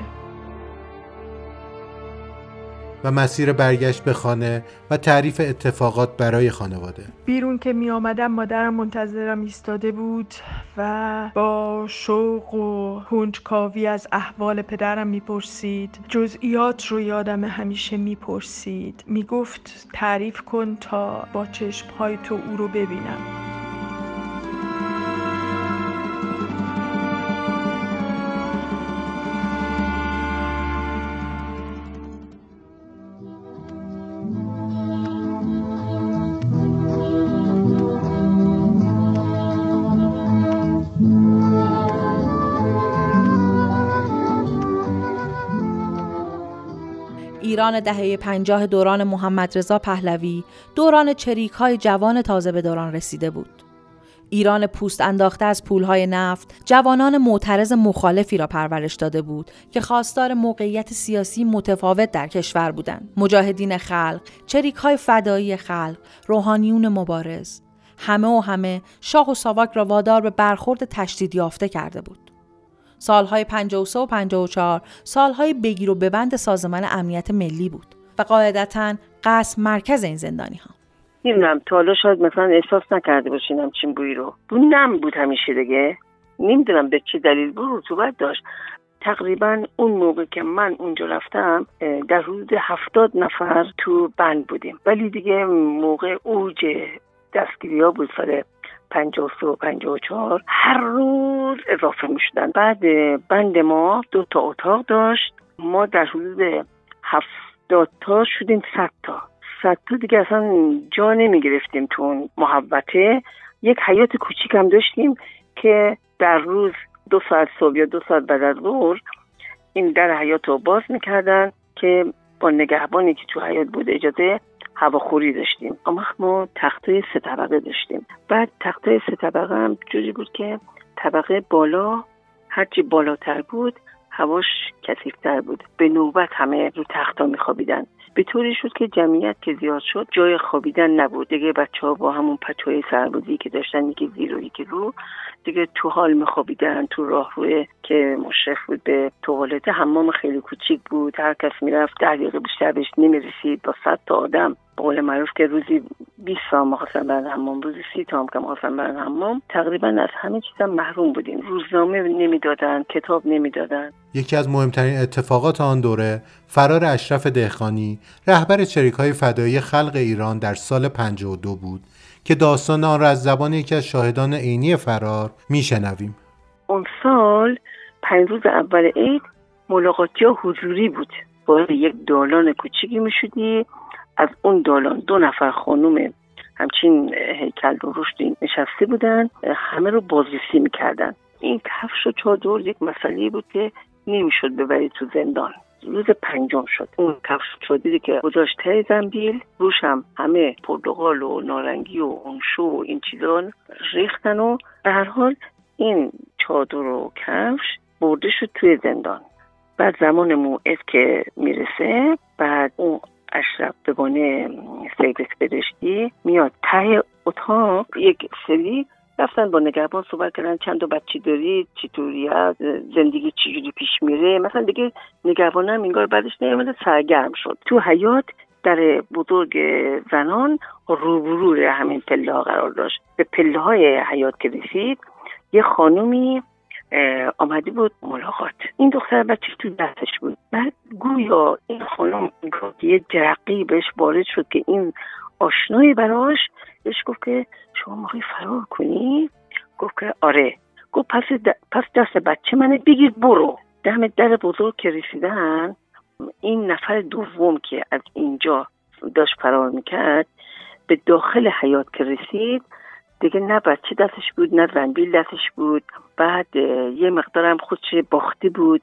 و مسیر برگشت به خانه و تعریف اتفاقات برای خانواده. بیرون که می آمدم مادرم منتظرم ایستاده بود و با شوق و هنجکاوی از احوال پدرم می‌پرسید. جزئیات رو یادم همیشه می‌پرسید. می‌گفت تعریف کن تا با چشمهای تو او رو ببینم. ایران دهه پنجاه دوران محمد رضا پهلوی دوران چریک های جوان تازه به دوران رسیده بود. ایران پوست انداخته از پولهای نفت جوانان معترض مخالفی را پرورش داده بود که خواستار موقعیت سیاسی متفاوت در کشور بودند مجاهدین خلق چریک های فدایی خلق روحانیون مبارز همه و همه شاه و ساواک را وادار به برخورد تشدید یافته کرده بود سالهای 53 و 54 سالهای بگیر و ببند سازمان امنیت ملی بود و قاعدتا قصد مرکز این زندانی ها نمی‌دونم تا حالا شاید مثلا احساس نکرده باشین چین بویی رو. بو نم بود همیشه دیگه. نمی‌دونم به چه دلیل. بود رطوبت داشت. تقریبا اون موقع که من اونجا رفتم در حدود هفتاد نفر تو بند بودیم. ولی دیگه موقع اوج دستگیری ها بود سال 53 و 54 هر روز اضافه می شدن بعد بند ما دو تا اتاق داشت. ما در حدود هفتاد تا شدیم صد تا. صد تا دیگه اصلا جا نمی گرفتیم تو اون محوطه. یک حیات کوچیک هم داشتیم که در روز دو ساعت صبح یا دو ساعت بعد از ظهر این در حیات رو باز می‌کردن که با نگهبانی که تو حیات بود اجازه هواخوری داشتیم. ما تخته سه طبقه داشتیم. بعد تخته سه طبقه هم جوری بود که طبقه بالا هرچی بالاتر بود هواش کثیفتر بود. به نوبت همه رو تختا میخوابیدن. به طوری شد که جمعیت که زیاد شد جای خوابیدن نبود. دیگه بچه ها با همون پتوی سربازی که داشتن یکی زیر و یکی رو دیگه تو حال میخوابیدن تو راه روی که مشرف بود به توالت. حمام خیلی کوچیک بود. هر کس می‌رفت ده دقیقه بیشتر بهش نمی‌رسید. با صد تا آدم قول معروف که روزی 20 تا مخواستن برن حمام روزی 30 تا هم که مخواستن برن حمام تقریبا از همه چیز محروم بودیم. روزنامه نمی‌دادن کتاب نمی‌دادن. یکی از مهمترین اتفاقات آن دوره فرار اشرف دهخانی رهبر چریک های فدایی خلق ایران در سال 52 بود که داستان آن را از زبان یکی از شاهدان عینی فرار میشنویم. اون سال پنج روز اول عید ملاقاتی ها حضوری بود. باید یک دالان کوچیکی می‌شدی از اون دالان دو نفر خانوم همچین هیکل درشتی نشسته بودن همه رو بازرسی می‌کردن. این کفش و چادر یک مسئله بود که نمی‌شد ببرید تو زندان. روز پنجم شد. اون کفش چادری که گذاشت ته زنبیل روش هم همه پرتغال و نارنگی و اونشو و این چیزا ریختن و به هر حال این چادر و کفش برده شد توی زندان. بعد زمان موعد که می‌رسه بعد اون اشرف بگانه سیدک بدشتی میاد. ته اتاق یک سری رفتن با نگهبان صحبت کردن. چند تا بچه دارید؟ چطوری هست؟ زندگی چجوری پیش میره؟ مثلا دیگه نگهبان هم اینگار بعدش نیامده سرگرم شد. تو حیات در بزرگ زنان روبروی همین پله ها قرار داشت. به پله های حیات که رسید یه خانومی آمده بود ملاقات. این دختر بچه تو دستش بود. بعد گویا این خانم یه جرقی بهش وارد شد که این آشنایی براش بهش گفت که شما می‌خوای فرار کنی؟ گفت که آره. گفت پس, پس دست بچه منه بگیر برو. دم در بزرگ که رسیدن این نفر دوم که از اینجا داشت فرار می‌کرد به داخل حیات که رسید دیگه نه بچه دستش بود نه زنبیل دستش بود. بعد یه مقدارم خودش باخته بود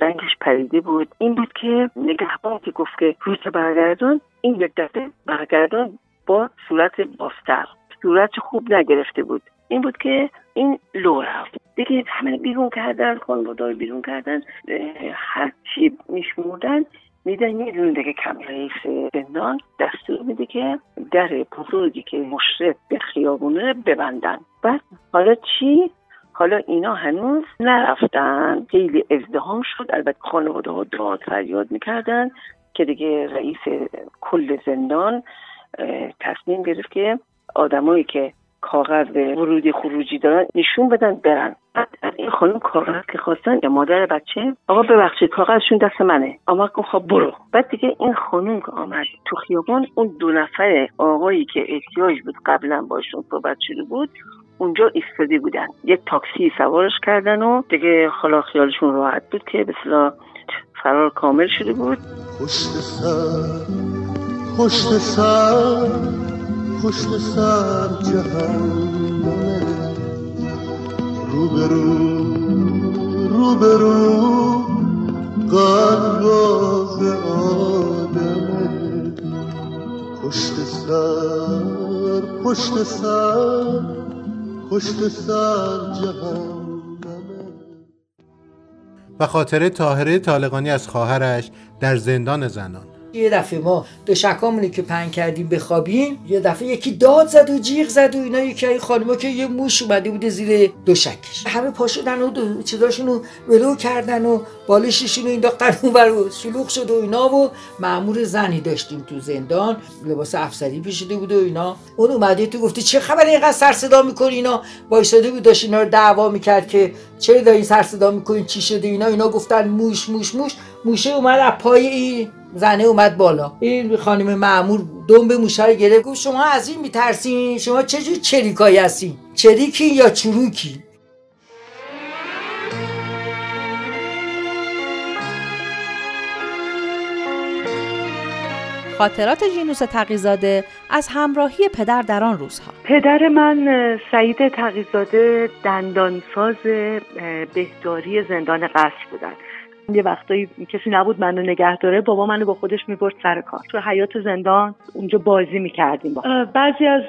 رنگش پریده بود. این بود که نگهبان که گفت که روز برگردون این یک دفعه برگردون با صورت باستر. صورت خوب نگرفته بود. این بود که این لو رفت. دیگه همه بیرون کردن خانواده بیرون کردن هرچی میشمردن میدن یه دونه دیگه کم رئیس زندان دستور میده که در بزرگی که مشرف به خیابونه ببندن. بعد حالا چی؟ حالا اینا هنوز نرفتن. خیلی ازدهام شد. البته خانواده ها داد فریاد می‌کردن که دیگه رئیس کل زندان تصمیم گرفت که آدمایی که کاغذ ورودی خروجی دارن نشون بدن برن. از این خانم کاغذ که خواستن یا مادر بچه آقا ببخشید کاغذشون دست منه. آقا خب برو. بعد دیگه این خانم که آمد تو خیابان اون دو نفر آقایی که احتیاج بود قبلا باشون صحبت شده بود اونجا ایستاده بودن. یک تاکسی سوارش کردن و دیگه خلا خیالشون راحت بود که به فرار کامل شده بود. پشت سر پشت سر پشت سر جهنمه روبرو روبرو قلب آدمه. پشت سر پشت سر پشت سر جهنمه. و خاطره تاهره طالقانی از خواهرش در زندان زنان. یه دفعه ما دو شکامونی که پنگ کردیم بخوابیم یه دفعه یکی داد زد و جیغ زد و اینا یکی این خانما که یه موش اومده بوده زیر دوشکش همه پا شدن و چیزاشون رو ولو کردن و بالششون رو انداختن اونور و شلوغ شد و اینا و معمور زنی داشتیم تو زندان. لباس افسری پیشیده بود و اینا. اون اومده تو گفته چه خبر اینقدر سر صدا می‌کنی اینا؟ وایساده بود داشت اینا رو دعوا می‌کرد که چه داری سر صدا می‌کنین چی شده اینا؟ اینا گفتن موش موش موش. موشه اومد از پای این زنه اومد بالا. این خانم معمور دنب موشه رو گرفت. گفت شما از این میترسین؟ شما چجور چریکایی هستین؟ چریکی یا چروکی؟ خاطرات جینوس تقیزاده از همراهی پدر در آن روزها. پدر من سعید تقیزاده دندانساز بهداری زندان قصر بودن. یه وقتایی کسی نبود منو نگه داره بابا منو با خودش می‌برد سر کار. تو حیات زندان اونجا بازی می‌کردیم با. بعضی از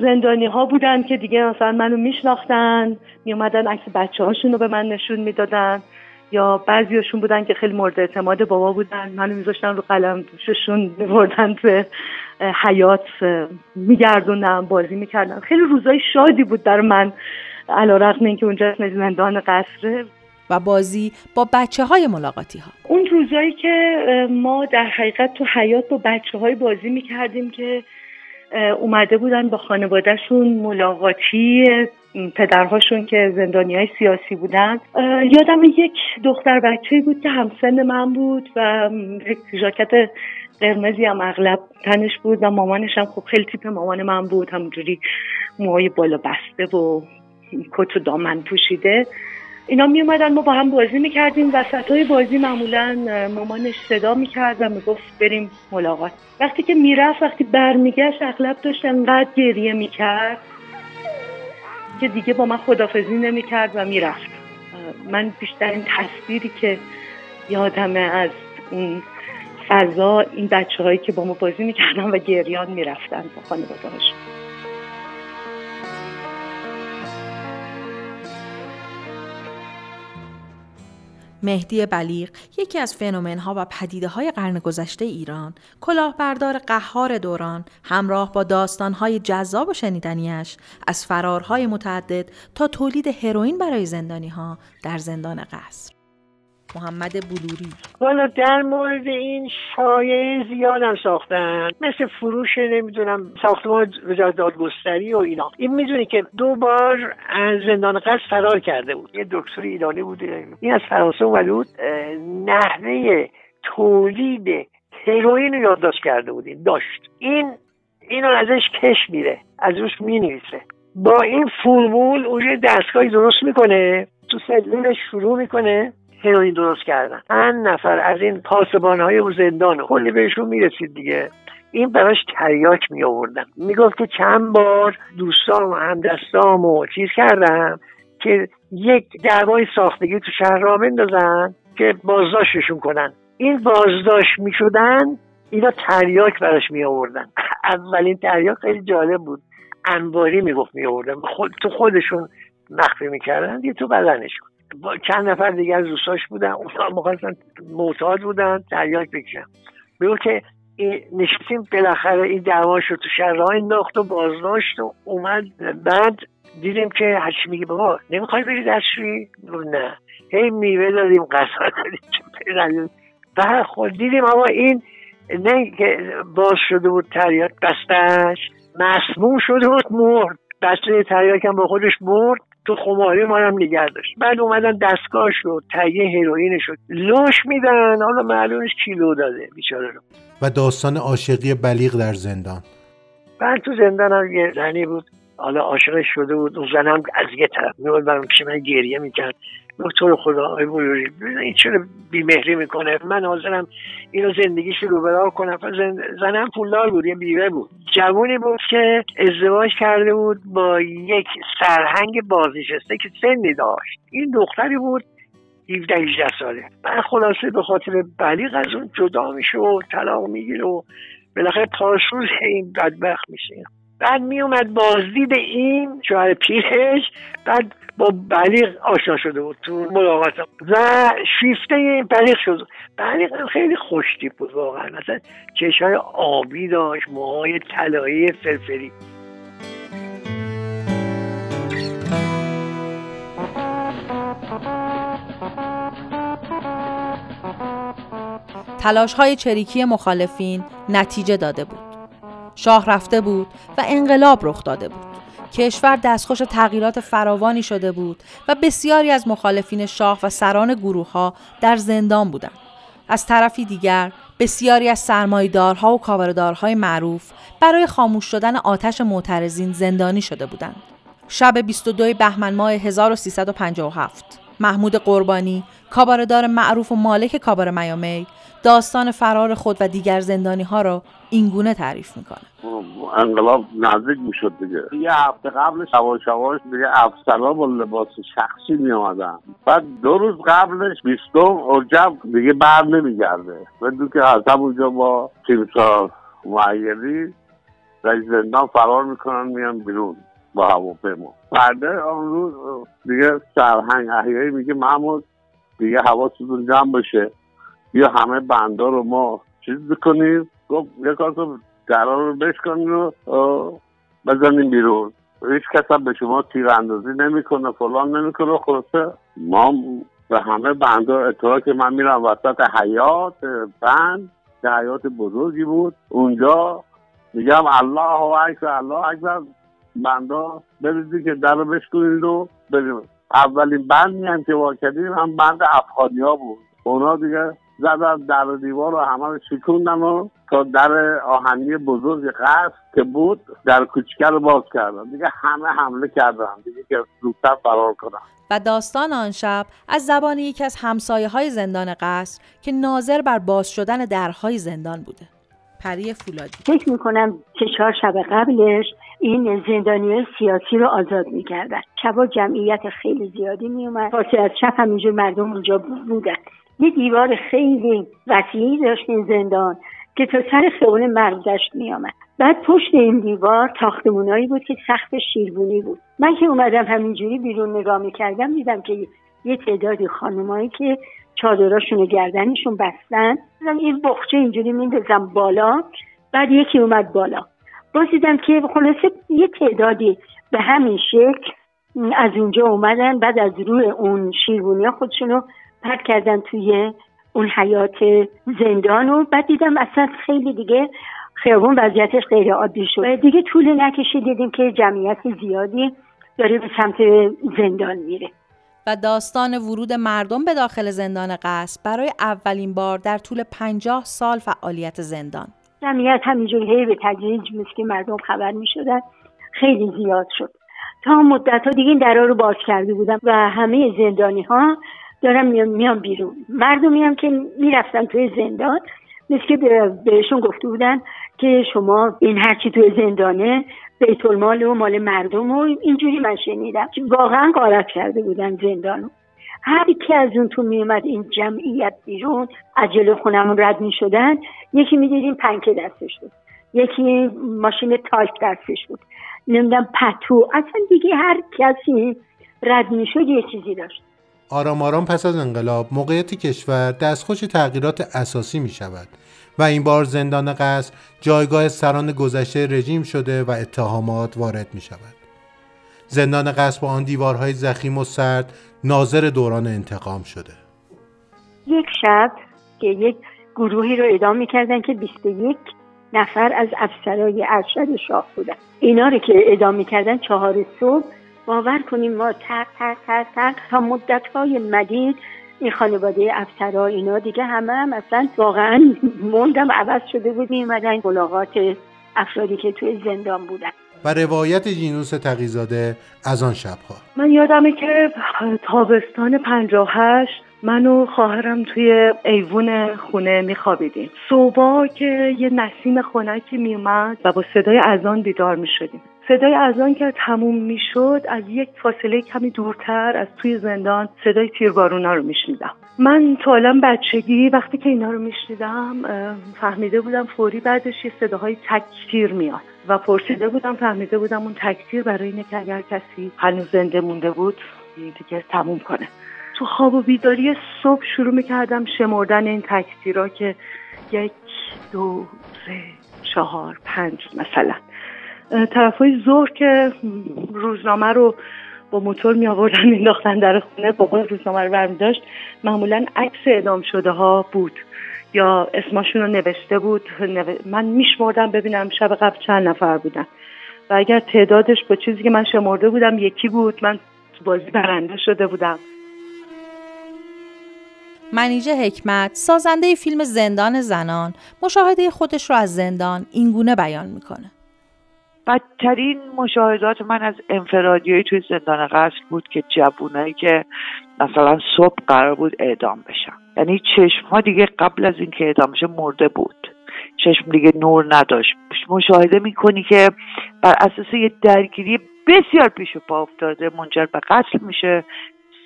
زندانی ها بودن که دیگه مثلا منو میشناختن میومدن عکس بچه هاشون رو به من نشون می‌دادن. یا بعضیاشون بودن که خیلی مورد اعتماد بابا بودن. منو میذاشتن رو قلم دوششون میبردن به حیات میگردوندم بازی می‌کردن خیلی روزای شادی بود در من علا رقم اینکه اونجا زندان قصره. و بازی با بچه های ملاقاتی ها اون روزایی که ما در حقیقت تو حیات با بچه های بازی می‌کردیم که اومده بودن با خانوادهشون ملاقاتی پدرهاشون که زندانی های سیاسی بودن. یادم یک دختر بچه بود که همسن من بود و یک ژاکت قرمزی هم اغلب تنش بود و مامانش هم خب خیلی تیپ مامان من بود. همونجوری موهای بالا بسته و کت و دامن پوشیده. اینا می اومدن ما با هم بازی می‌کردیم. وسط های بازی معمولا مامانش صدا می‌کرد و می‌گفت بریم ملاقات. وقتی که می‌رفت وقتی برمیگشت اغلب داشت انقدر گریه می‌کرد که دیگه با من خدافزی نمی‌کرد و می‌رفت. من بیشترین تصویری که یادمه از اون فضا این بچه هایی که با ما بازی می‌کردن و گریان می‌رفتن با خانواده هاشون مهدی بلیغ یکی از فنومنها و پدیده های قرن گذشته ایران. کلاهبردار قهار دوران همراه با داستانهای جذاب و شنیدنیش از فرارهای متعدد تا تولید هروئین برای زندانی ها در زندان قصر. محمد بلوری. والا در مورد این شایعه زیادم ساختن. مثل فروش نمی‌دونم ساختمان وزارت دادگستری و اینا. این می‌دونی که دو بار از زندان قصد فرار کرده بود. یه دکتر ایرانی بوده این از فرانسه اومده بود. نحوه تولید هروئین رو یادداشت کرده بودیم داشت. این اینو ازش کش میره از روش می‌نویسه. با این فرمول اونجا دستگاهی درست می‌کنه تو سلولش شروع می‌کنه. هروئین درست کردن. چند نفر از این پاسبان های او زندان کلی بهشون می‌رسید دیگه. این براش تریاک می آوردن می‌گفت که چند بار دوستان و همدستام و چیز کردم که یک دعوای ساختگی تو شهر را بندازن که بازداشتشون کنن. این بازداشت می شدن اینا تریاک براش می آوردن اولین تریاک خیلی جالب بود. انباری می‌گفت می آوردن خود تو خودشون مخفی می‌کردن یه تو بدنش با چند نفر دیگه از دوستاش بودن اونا مخواستن معتاد بودن تریاک بکشن. بگو که نشستیم بالاخره این دعواش رو تو شهر راه انداخت و بازداشت و اومد. بعد دیدیم که هرچی میگه بابا نمی‌خوای بری دستشویی؟ نه. هی میوه دادیم غذا دادیم. و خود دیدیم اما این نه که باز شده بود تریاک بستش مسموم شده بود مرد. بسته تریاک هم با خودش مرد. تو خماری ما هم نگه داشت. بعد اومدن دستگاه شد تهیه هروئین شد. لوش میدن حالا معلومش کیلو داده بیچاره رو. و داستان عاشقی بلیغ در زندان. بعد تو زندان هم یه زنی بود. حالا عاشقش شده بود. اون زن هم از یه طرف میاد برام پیش من گریه می‌کرد. دکتر خدا آی بروری این چرا بیمهری می‌کنه؟ من حاضرم اینو زندگیش رو برا کنم زنم پولدار بود یه بیوه بود. جوونی بود که ازدواج کرده بود با یک سرهنگ بازنشسته که سنی داشت. این دختری بود 17 18 ساله. من خلاصه به خاطر بلیغ از اون جدا میشه و طلاق می‌گیره و بالاخره پاسوز این بدبخت میشه. بعد میومد بازدید این شوهر پیرش بعد با بلیغ آشنا شده بود تو ملاقات و شیفته این بلیغ شد بلیغ خیلی خوشتیپ بود واقعا مثلا چشای آبی داشت موهای طلایی فرفری تلاش های چریکی مخالفین نتیجه داده بود. شاه رفته بود و انقلاب رخ داده بود. کشور دستخوش تغییرات فراوانی شده بود و بسیاری از مخالفین شاه و سران گروه ها در زندان بودند. از طرفی دیگر بسیاری از سرمایدارها و کاوردارهای معروف برای خاموش شدن آتش معترضین زندانی شده بودند. شب 22 بهمن ماه 1357 محمود قربانی کاباردار معروف و مالک کابار میامی داستان فرار خود و دیگر زندانی ها را اینگونه تعریف می‌کنه. انقلاب نزدیک می‌شد دیگه. یه هفته قبلش شواش شواش دیگه افسرا با لباس شخصی می آمدن بعد دو روز قبلش بیستم ارجب دیگه بر نمیگرده. بدون که از همونجا با تیمسار معیری رئیس زندان فرار می‌کنن میان بیرون با هواپیما. فرده آن روز دیگه سرهنگ احیایی میگه محمود دیگه حواستون جمع بشه. بیا همه بندا رو ما چیز بکنیم گفت کار تو درا رو بشکنیم رو بزنیم بیرون. هیچ کس به شما تیر اندازی نمی‌کنه فلان نمی‌کنه. خلاصه ما به همه بندا اطلاع که من میرم وسط حیات بند که حیات بزرگی بود. اونجا میگم الله اکبر الله اکبر. بندا بریزی که در رو بشکنید و بریم. اولین بند هم که کردیم هم بند افغانی ها بود. اونا دیگه زدن در دیوار رو همه رو شکوندن و تا در آهنی بزرگ قصد که بود در کوچکه رو باز کردن دیگه همه حمله کردن دیگه که زودتر فرار کنن و داستان آن شب از زبان یکی از همسایه های زندان قصر که ناظر بر باز شدن درهای زندان بوده. پری فولادی. فکر می‌کنم که چهار شب قبلش این زندانی سیاسی رو آزاد می‌کردن. شبا جمعیت خیلی زیادی میومد فاصله از شب همینجور مردم اونجا بودن. یه دیوار خیلی وسیعی داشت این زندان. که تا سر خیابون مرزشت میآمد. بعد پشت این دیوار تاختمونایی بود که سخت شیربونی بود. من که اومدم همینجوری بیرون نگاه می‌کردم دیدم که یه تعدادی خانمایی که چادراشون گردنشون بستن. این بخچه اینجوری میندازم بالا بعد یکی اومد بالا. باز دیدم که خلاصه یه تعدادی به همین شکل از اونجا اومدن بعد از روی اون شیربونی ها خودشونو پرد کردن توی اون حیات زندان و بعد دیدم اصلا خیلی دیگه خیابون وضعیتش غیر عادی شد. دیگه طول نکشید دیدیم که جمعیت زیادی داره به سمت زندان میره. و داستان ورود مردم به داخل زندان قصد برای اولین بار در طول پنجاه سال فعالیت زندان. جمعیت همینجوری به تدریج مثل که مردم خبر می شدن خیلی زیاد شد. تا مدت ها دیگه این درها رو باز کرده بودم و همه زندانی ها دارم میان بیرون. مردمی هم که می‌رفتن توی زندان مثل که بهشون گفته بودن که شما این هرچی توی زندانه بیت المال و مال مردم و اینجوری من شنیدم. واقعا قارت کرده بودن زندانو هر کی از اون تو میومد این جمعیت بیرون عجله خونمون رد می شدن یکی می‌دیدیم پنکه دستش بود. یکی ماشین تایپ دستش بود. نمی‌دونم پتو اصلا دیگه هر کسی رد می شد یه چیزی داشت. آرام آرام پس از انقلاب موقعیت کشور دستخوش تغییرات اساسی می شود و این بار زندان قصر جایگاه سران گذشته رژیم شده و اتهامات وارد می شود. زندان قصر با آن دیوارهای زخیم و سرد ناظر دوران انتقام شده. یک شب که یک گروهی رو ادام می‌کردن که 21 نفر از افسرای ارشد شاه بودن اینا رو که ادام می‌کردن چهار صبح باور کنیم ما تر تر تر تر تا مدت های مدید این خانواده افسرها اینا دیگه همه هم اصلا واقعا موندم عوض شده بود میمدن ملاقات افرادی که توی زندان بودن. و روایت جینوس تقیزاده از آن شبها. من یادمه که تابستان 58 من و خواهرم توی ایوون خونه میخوابیدیم. صبح که یه نسیم خنکی میومد و با صدای اذان بیدار می‌شدیم. صدای اذان که تموم می‌شد از یک فاصله کمی دورتر از توی زندان صدای تیربارونا رو میشنیدم. من تا بچگی وقتی که اینا رو میشنیدم فهمیده بودم فوری بعدش یه صداهای تکتیر میاد. و پرسیده بودم فهمیده بودم اون تکتیر برای اینه که اگر کسی هنوز زنده مونده بود دیگه تموم کنه. تو خواب و بیداری صبح شروع می‌کردم شمردن این تکتیرها که یک دو سه چهار پنج مثلا. های ظهر که روزنامه رو با موتور می آوردن مینداختن در خونه بابا روزنامه رو برمی داشت معمولا عکس اعدام شده ها بود. یا اسمشون رو نوشته بود. من میشمردم ببینم شب قبل چند نفر بودن. و اگر تعدادش با چیزی که من شمرده بودم یکی بود. من تو بازی برنده شده بودم. منیژه حکمت سازنده فیلم زندان زنان. مشاهده خودش رو از زندان اینگونه بیان می‌کنه. بدترین مشاهدات من از انفرادی توی زندان قصر بود که جوونایی که مثلا صبح قرار بود اعدام بشن. یعنی چشم ها دیگه قبل از اینکه اعدام بشه مرده بود. چشم دیگه نور نداشت. مشاهده می‌کنی که بر اساس یه درگیری بسیار پیش پا افتاده منجر به قتل میشه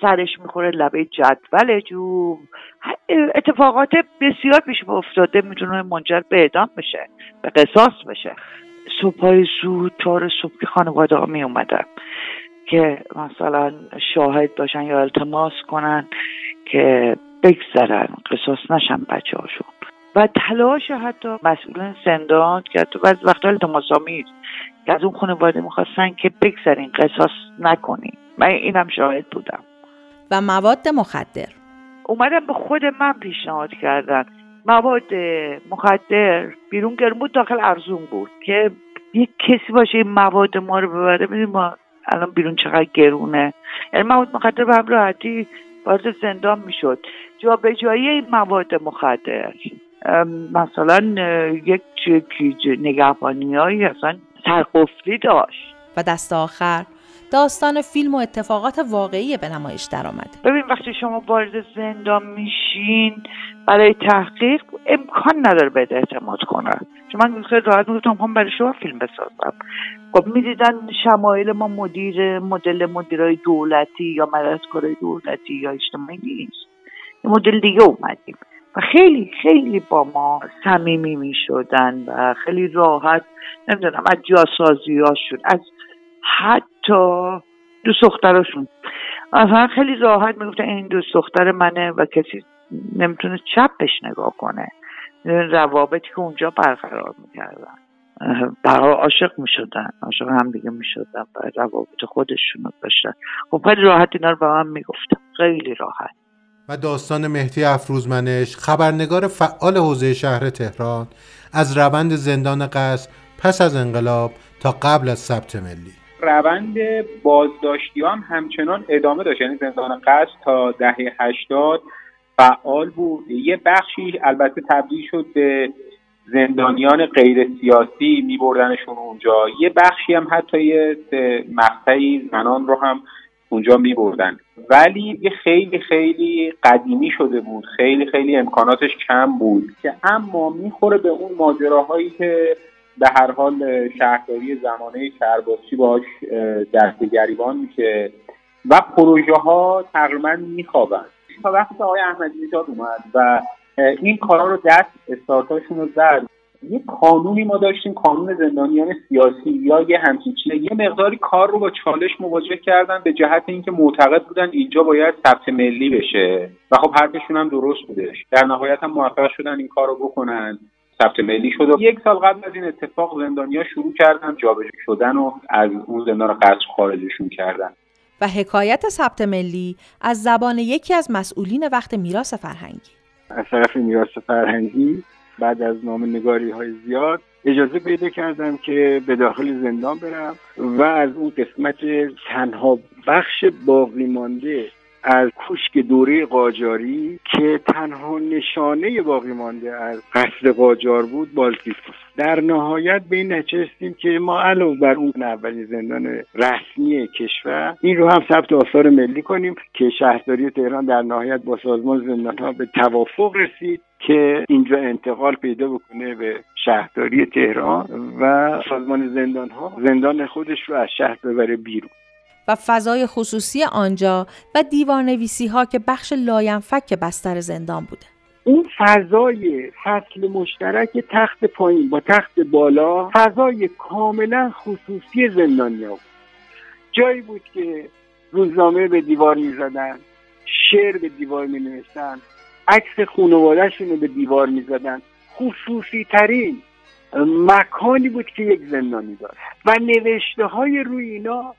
سرش می‌خوره لبه جدول جو اتفاقات بسیار پیش افتاده می‌تونه منجر به اعدام بشه به قصاص بشه. صبح زود چهار صبح خانواده ها می اومدن که مثلا شاهد باشن یا التماس کنن که بگذرن قصاص نشن بچه هاشون و تلاش حتی مسئولین زندان که تو بعض وقتا التماس که از اون خانواده می‌خواستن که بگذرین قصاص نکنین. من اینم شاهد بودم. و مواد مخدر. اومدن به خود من پیشنهاد کردن. مواد مخدر بیرون گرم بود داخل ارزون بود که یک کسی باشه این مواد ما رو ببره ببینیم ما الان بیرون چقدر گرونه. یعنی مواد مخدر به هم راحتی وارد زندان می‌شد. جا به جایی این مواد مخدر. مثلا یک نگهبانی هایی اصلا سرقفلی داشت. و دست آخر. داستان فیلم و اتفاقات واقعی به نمایش درآمده ببین وقتی شما وارد زندان میشین برای تحقیق امکان نداره به اعتماد کنن. چون من خیلی راحت می‌گفتم هم برای شما فیلم بسازم. خب می‌دیدن شمایل ما مدیر مدل مدیرای دولتی یا مددکارای دولتی یا اجتماعی نیست. یه مدل دیگه اومدیم. و خیلی خیلی با ما صمیمی می شدن و خیلی راحت نمی‌دونم از جاسازی هاشون از حتی دو دختراشون اصلا خیلی راحت می‌گفتن این دو دختر منه و کسی نمی‌تونه چپش نگاه کنه. روابطی که اونجا برقرار می‌کردن. برای عاشق می‌شدن. عاشق هم دیگه می‌شدن. و روابط خودشون رو داشتن. خب خیلی راحت اینا رو به من می‌گفتم خیلی راحت. و داستان مهدی افروزمنش خبرنگار فعال حوزه شهر تهران از روند زندان قصر پس از انقلاب تا قبل از ثبت ملی. روند بازداشتی هم همچنان ادامه داشت. یعنی زندان قصد تا دهه هشتاد فعال بود. یه بخشی البته تبدیل شد به زندانیان غیر سیاسی می بردنشون اونجا. یه بخشی هم حتی یه مقطعی زنان رو هم اونجا می بردن ولی یه خیلی خیلی قدیمی شده بود. خیلی خیلی امکاناتش کم بود. که اما می‌خوره به اون ماجراهایی که به هر حال شهرداری زمانه کرباسی باش دست گریبان میشه و پروژه ها تقریبا میخوابن. تا وقتی آقای احمدی نژاد اومد و این کارا رو دست استارتاشون رو زد یه قانونی ما داشتیم قانون زندانیان سیاسی یا یه همچین چیزی. یه مقداری کار رو با چالش مواجه کردن به جهت اینکه معتقد بودن اینجا باید ثبت ملی بشه. و خب حرفشون هم درست بودش در نهایت هم موفق شدن این کار رو بکنن. ثبت ملی شد و یک سال قبل از این اتفاق زندانیا شروع کردن جابجا شدن و از اون زندان قصر خارجشون کردن. و حکایت ثبت ملی از زبان یکی از مسئولین وقت میراث فرهنگی. از طرف میراث فرهنگی بعد از نام نگاری های زیاد اجازه پیدا کردم که به داخل زندان برم و از اون قسمت تنها بخش باقی مانده از کوشک دوره قاجاری که تنها نشانه باقی مانده از قصر قاجار بود بالتیس در نهایت به این نچستیم که ما علاوه بر اون اولین زندان رسمی کشور این رو هم ثبت آثار ملی کنیم که شهرداری تهران در نهایت با سازمان زندان ها به توافق رسید که اینجا انتقال پیدا بکنه به شهرداری تهران و سازمان زندان ها زندان خودش رو از شهر ببره بیرون. و فضای خصوصی آنجا و دیوارنویسی ها که بخش لاینفک بستر زندان بوده. اون فضای فصل مشترک تخت پایین با تخت بالا فضای کاملا خصوصی زندانیا بود. جایی بود که روزنامه به دیوار می زدن شعر به دیوار می نوشتن عکس خانوادهشون رو به دیوار می زدن خصوصی ترین مکانی بود که یک زندانی داشت. و نوشته های روی اینا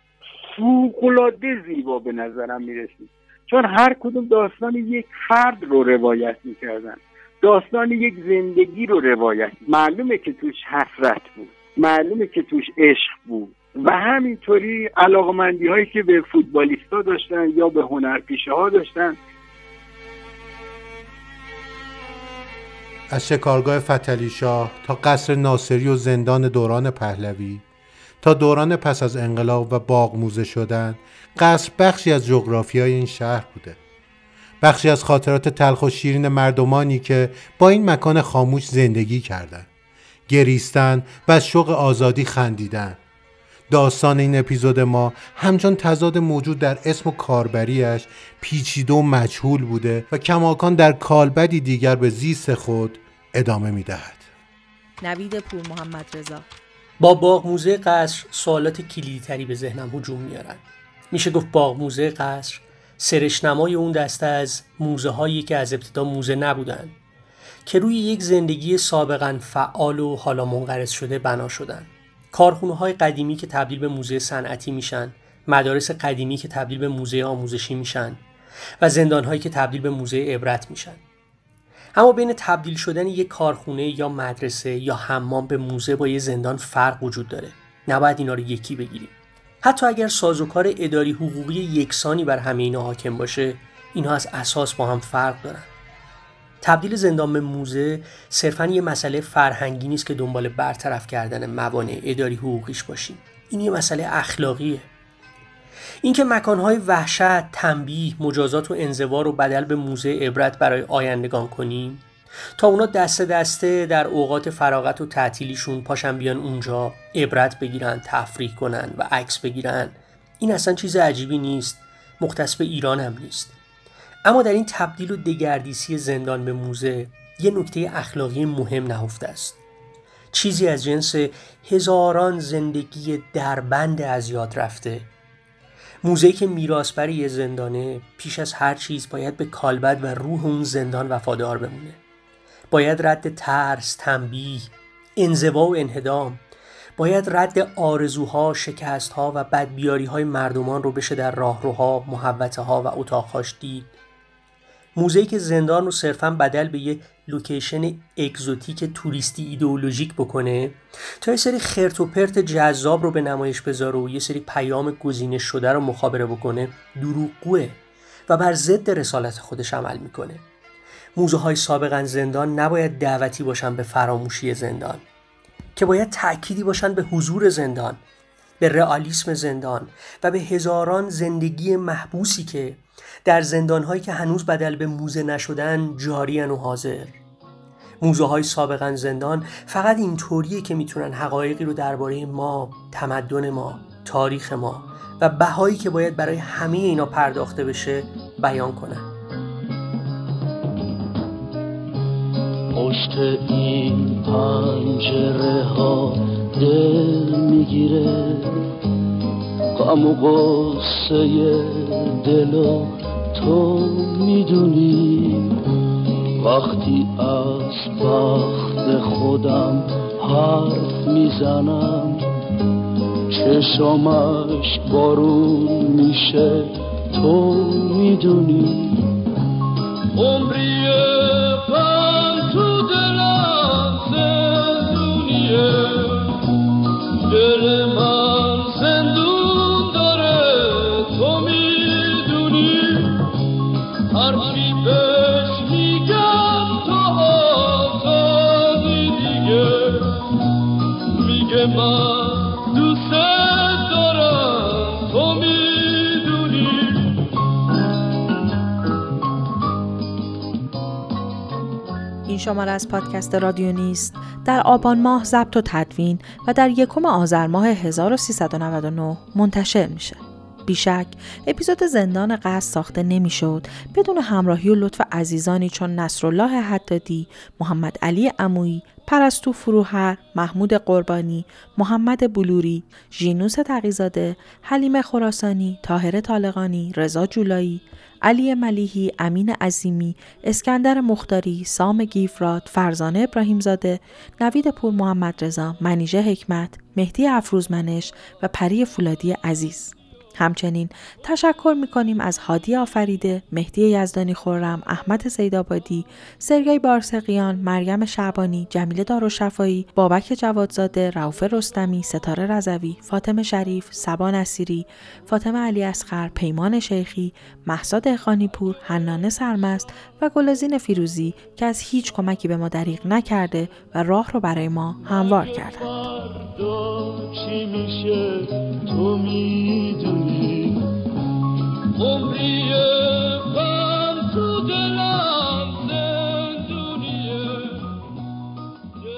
فوقلاده زیبا به نظرم می‌رسید. چون هر کدوم داستان یک فرد رو روایت می‌کردن. داستان یک زندگی رو روایت. معلومه که توش حسرت بود. معلومه که توش عشق بود. و همینطوری علاقمندی هایی که به فوتبالیستا داشتن یا به هنرپیشه ها داشتن. از شکارگاه فتلی شاه تا قصر ناصری و زندان دوران پهلوی تا دوران پس از انقلاب و باغ موزه شدن قصر بخشی از جغرافیای این شهر بوده. بخشی از خاطرات تلخ و شیرین مردمانی که با این مکان خاموش زندگی کردند گریستن و از شوق آزادی خندیدن. داستان این اپیزود ما همچون تضاد موجود در اسم و کاربریش پیچیده و مجهول بوده و کماکان در کالبدی دیگر به زیست خود ادامه می‌دهد. نوید پور محمد رضا. با باغ موزه قصر سوالات کلیدی به ذهنم هجوم میارن. میشه گفت باغ موزه قصر سرشنمای اون دسته از موزه هایی که از ابتدا موزه نبودن که روی یک زندگی سابقا فعال و حالا منقرض شده بنا شدن. کارخونه های قدیمی که تبدیل به موزه صنعتی میشن مدارس قدیمی که تبدیل به موزه آموزشی میشن و زندان هایی که تبدیل به موزه عبرت میشن. اما بین تبدیل شدن یک کارخونه یا مدرسه یا حمام به موزه با یه زندان فرق وجود داره. نباید اینا رو یکی بگیریم. حتی اگر سازوکار اداری حقوقی یکسانی بر همه اینا حاکم باشه اینها از اساس با هم فرق دارن. تبدیل زندان به موزه صرفا یه مسئله فرهنگی نیست که دنبال برطرف کردن موانع اداری حقوقیش باشیم. این یه مسئله اخلاقیه. اینکه مکانهای وحشت، تنبیه، مجازات و انزوار رو بدل به موزه عبرت برای آیندگان کنیم؟ تا اونا دسته دسته در اوقات فراغت و تعطیلیشون پاشن بیان اونجا عبرت بگیرن تفریح کنن و عکس بگیرن. این اصلا چیز عجیبی نیست. مختص به ایران هم نیست. اما در این تبدیل و دگردیسی زندان به موزه یه نکته اخلاقی مهم نهفته است. چیزی از جنس هزاران زندگی دربند از یاد رفته. موزه که میراثبر یه زندانه پیش از هر چیز باید به کالبد و روح اون زندان وفادار بمونه. باید رد ترس، تنبیه، انزوا و انهدام باید رد آرزوها، شکستها و بدبیاری های مردمان رو بشه در راهروها، محوطه ها و اتاقهاش دید. موزه‌ای که زندان رو صرفا بدل به یه location exotic توریستی ایدئولوژیک بکنه تا یه سری خرت و پرت جذاب رو به نمایش بذاره و یه سری پیام گزینش شده رو مخابره بکنه دروغگوه و بر ضد رسالت خودش عمل می‌کنه. موزه های سابقا زندان نباید دعوتی باشن به فراموشی زندان که باید تأکیدی باشن به حضور زندان به رئالیسم زندان و به هزاران زندگی محبوسی که در زندانهایی که هنوز بدل به موزه نشدن جاریان و حاضر. موزه های سابقا زندان فقط اینطوریه که می‌تونن حقایقی رو درباره ما تمدن ما تاریخ ما و بهایی که باید برای همه اینا پرداخته بشه بیان کنن. پشت این پنجره ها دل می‌گیره. غم و قصه دل و تو می‌دونی وقتی از بخت خودم حرف می‌زنم چشمش بارون میشه. تو می‌دونی عمریه شماره از پادکست رادیو نیست در آبان ماه ضبط و تدوین و در یکم آذر ماه 1399 منتشر میشه. بیشک اپیزود زندان قصد ساخته نمی‌شد بدون همراهی و لطف عزیزانی چون نصرالله حدادی، محمد علی عمویی، پرستو فروهر، محمود قربانی، محمد بلوری، ژینوس تقیزاده، حلیم خراسانی، طاهر طالقانی، رضا جولایی، علی ملیحی، امین عظیمی، اسکندر مختاری، سام گیفراد، فرزانه ابراهیمزاده، نوید پور محمد رضا، منیژه حکمت، مهدی افروزمنش و پری فولادی عزیز. همچنین تشکر می‌کنیم از هادی آفریده، مهدی یزدانی خورم، احمد زیدآبادی، سرگی بارسقیان، مریم شعبانی، جمیل دارالشفایی، بابک جوادزاده، رؤوف رستمی، ستاره رضوی، فاطمه شریف، سبا نصیری، فاطمه علی اصغر، پیمان شیخی، مهسا دهقانی پور، حنانه سرمست و گلزین فیروزی که از هیچ کمکی به ما دریغ نکرده و راه رو برای ما هموار کردند.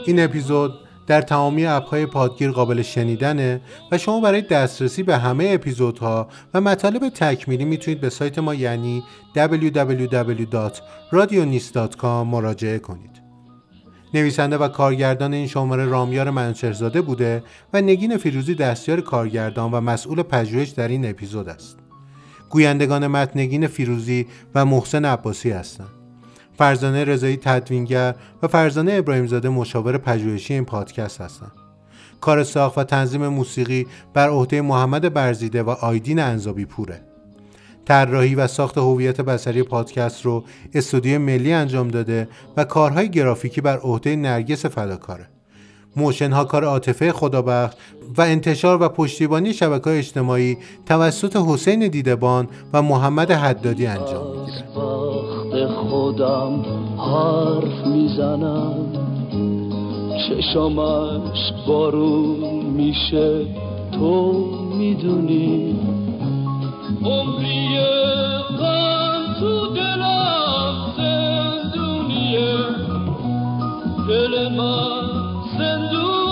این اپیزود در تمامی اپهای پادگیر قابل شنیدنه و شما برای دسترسی به همه اپیزودها و مطالب تکمیلی می‌تونید به سایت ما یعنی www.radionist.com مراجعه کنید. نویسنده و کارگردان این شماره رامیار منوچرزاده بوده و نگین فیروزی دستیار کارگردان و مسئول پژوهش در این اپیزود است. گویندگان متن نگین فیروزی و محسن عباسی هستند. فرزانه رضایی تدوینگر و فرزانه ابراهیمزاده مشاور پژوهشی این پادکست هستند. کار ساخت و تنظیم موسیقی بر عهده محمد برزیده و آیدین انزابی پوره. طراحی و ساخت هویت بصری پادکست رو استودیو ملی انجام داده و کارهای گرافیکی بر عهده نرگس فداکاره. موشن ها کار عاطفه خدابخش و انتشار و پشتیبانی شبکه اجتماعی توسط حسین دیدبان و محمد حدادی انجام می‌گیره. خودم حرف می‌زنم. چشامش بارون میشه. تو می‌دونی. عمری غم تو دلم زندونیه دل من 深入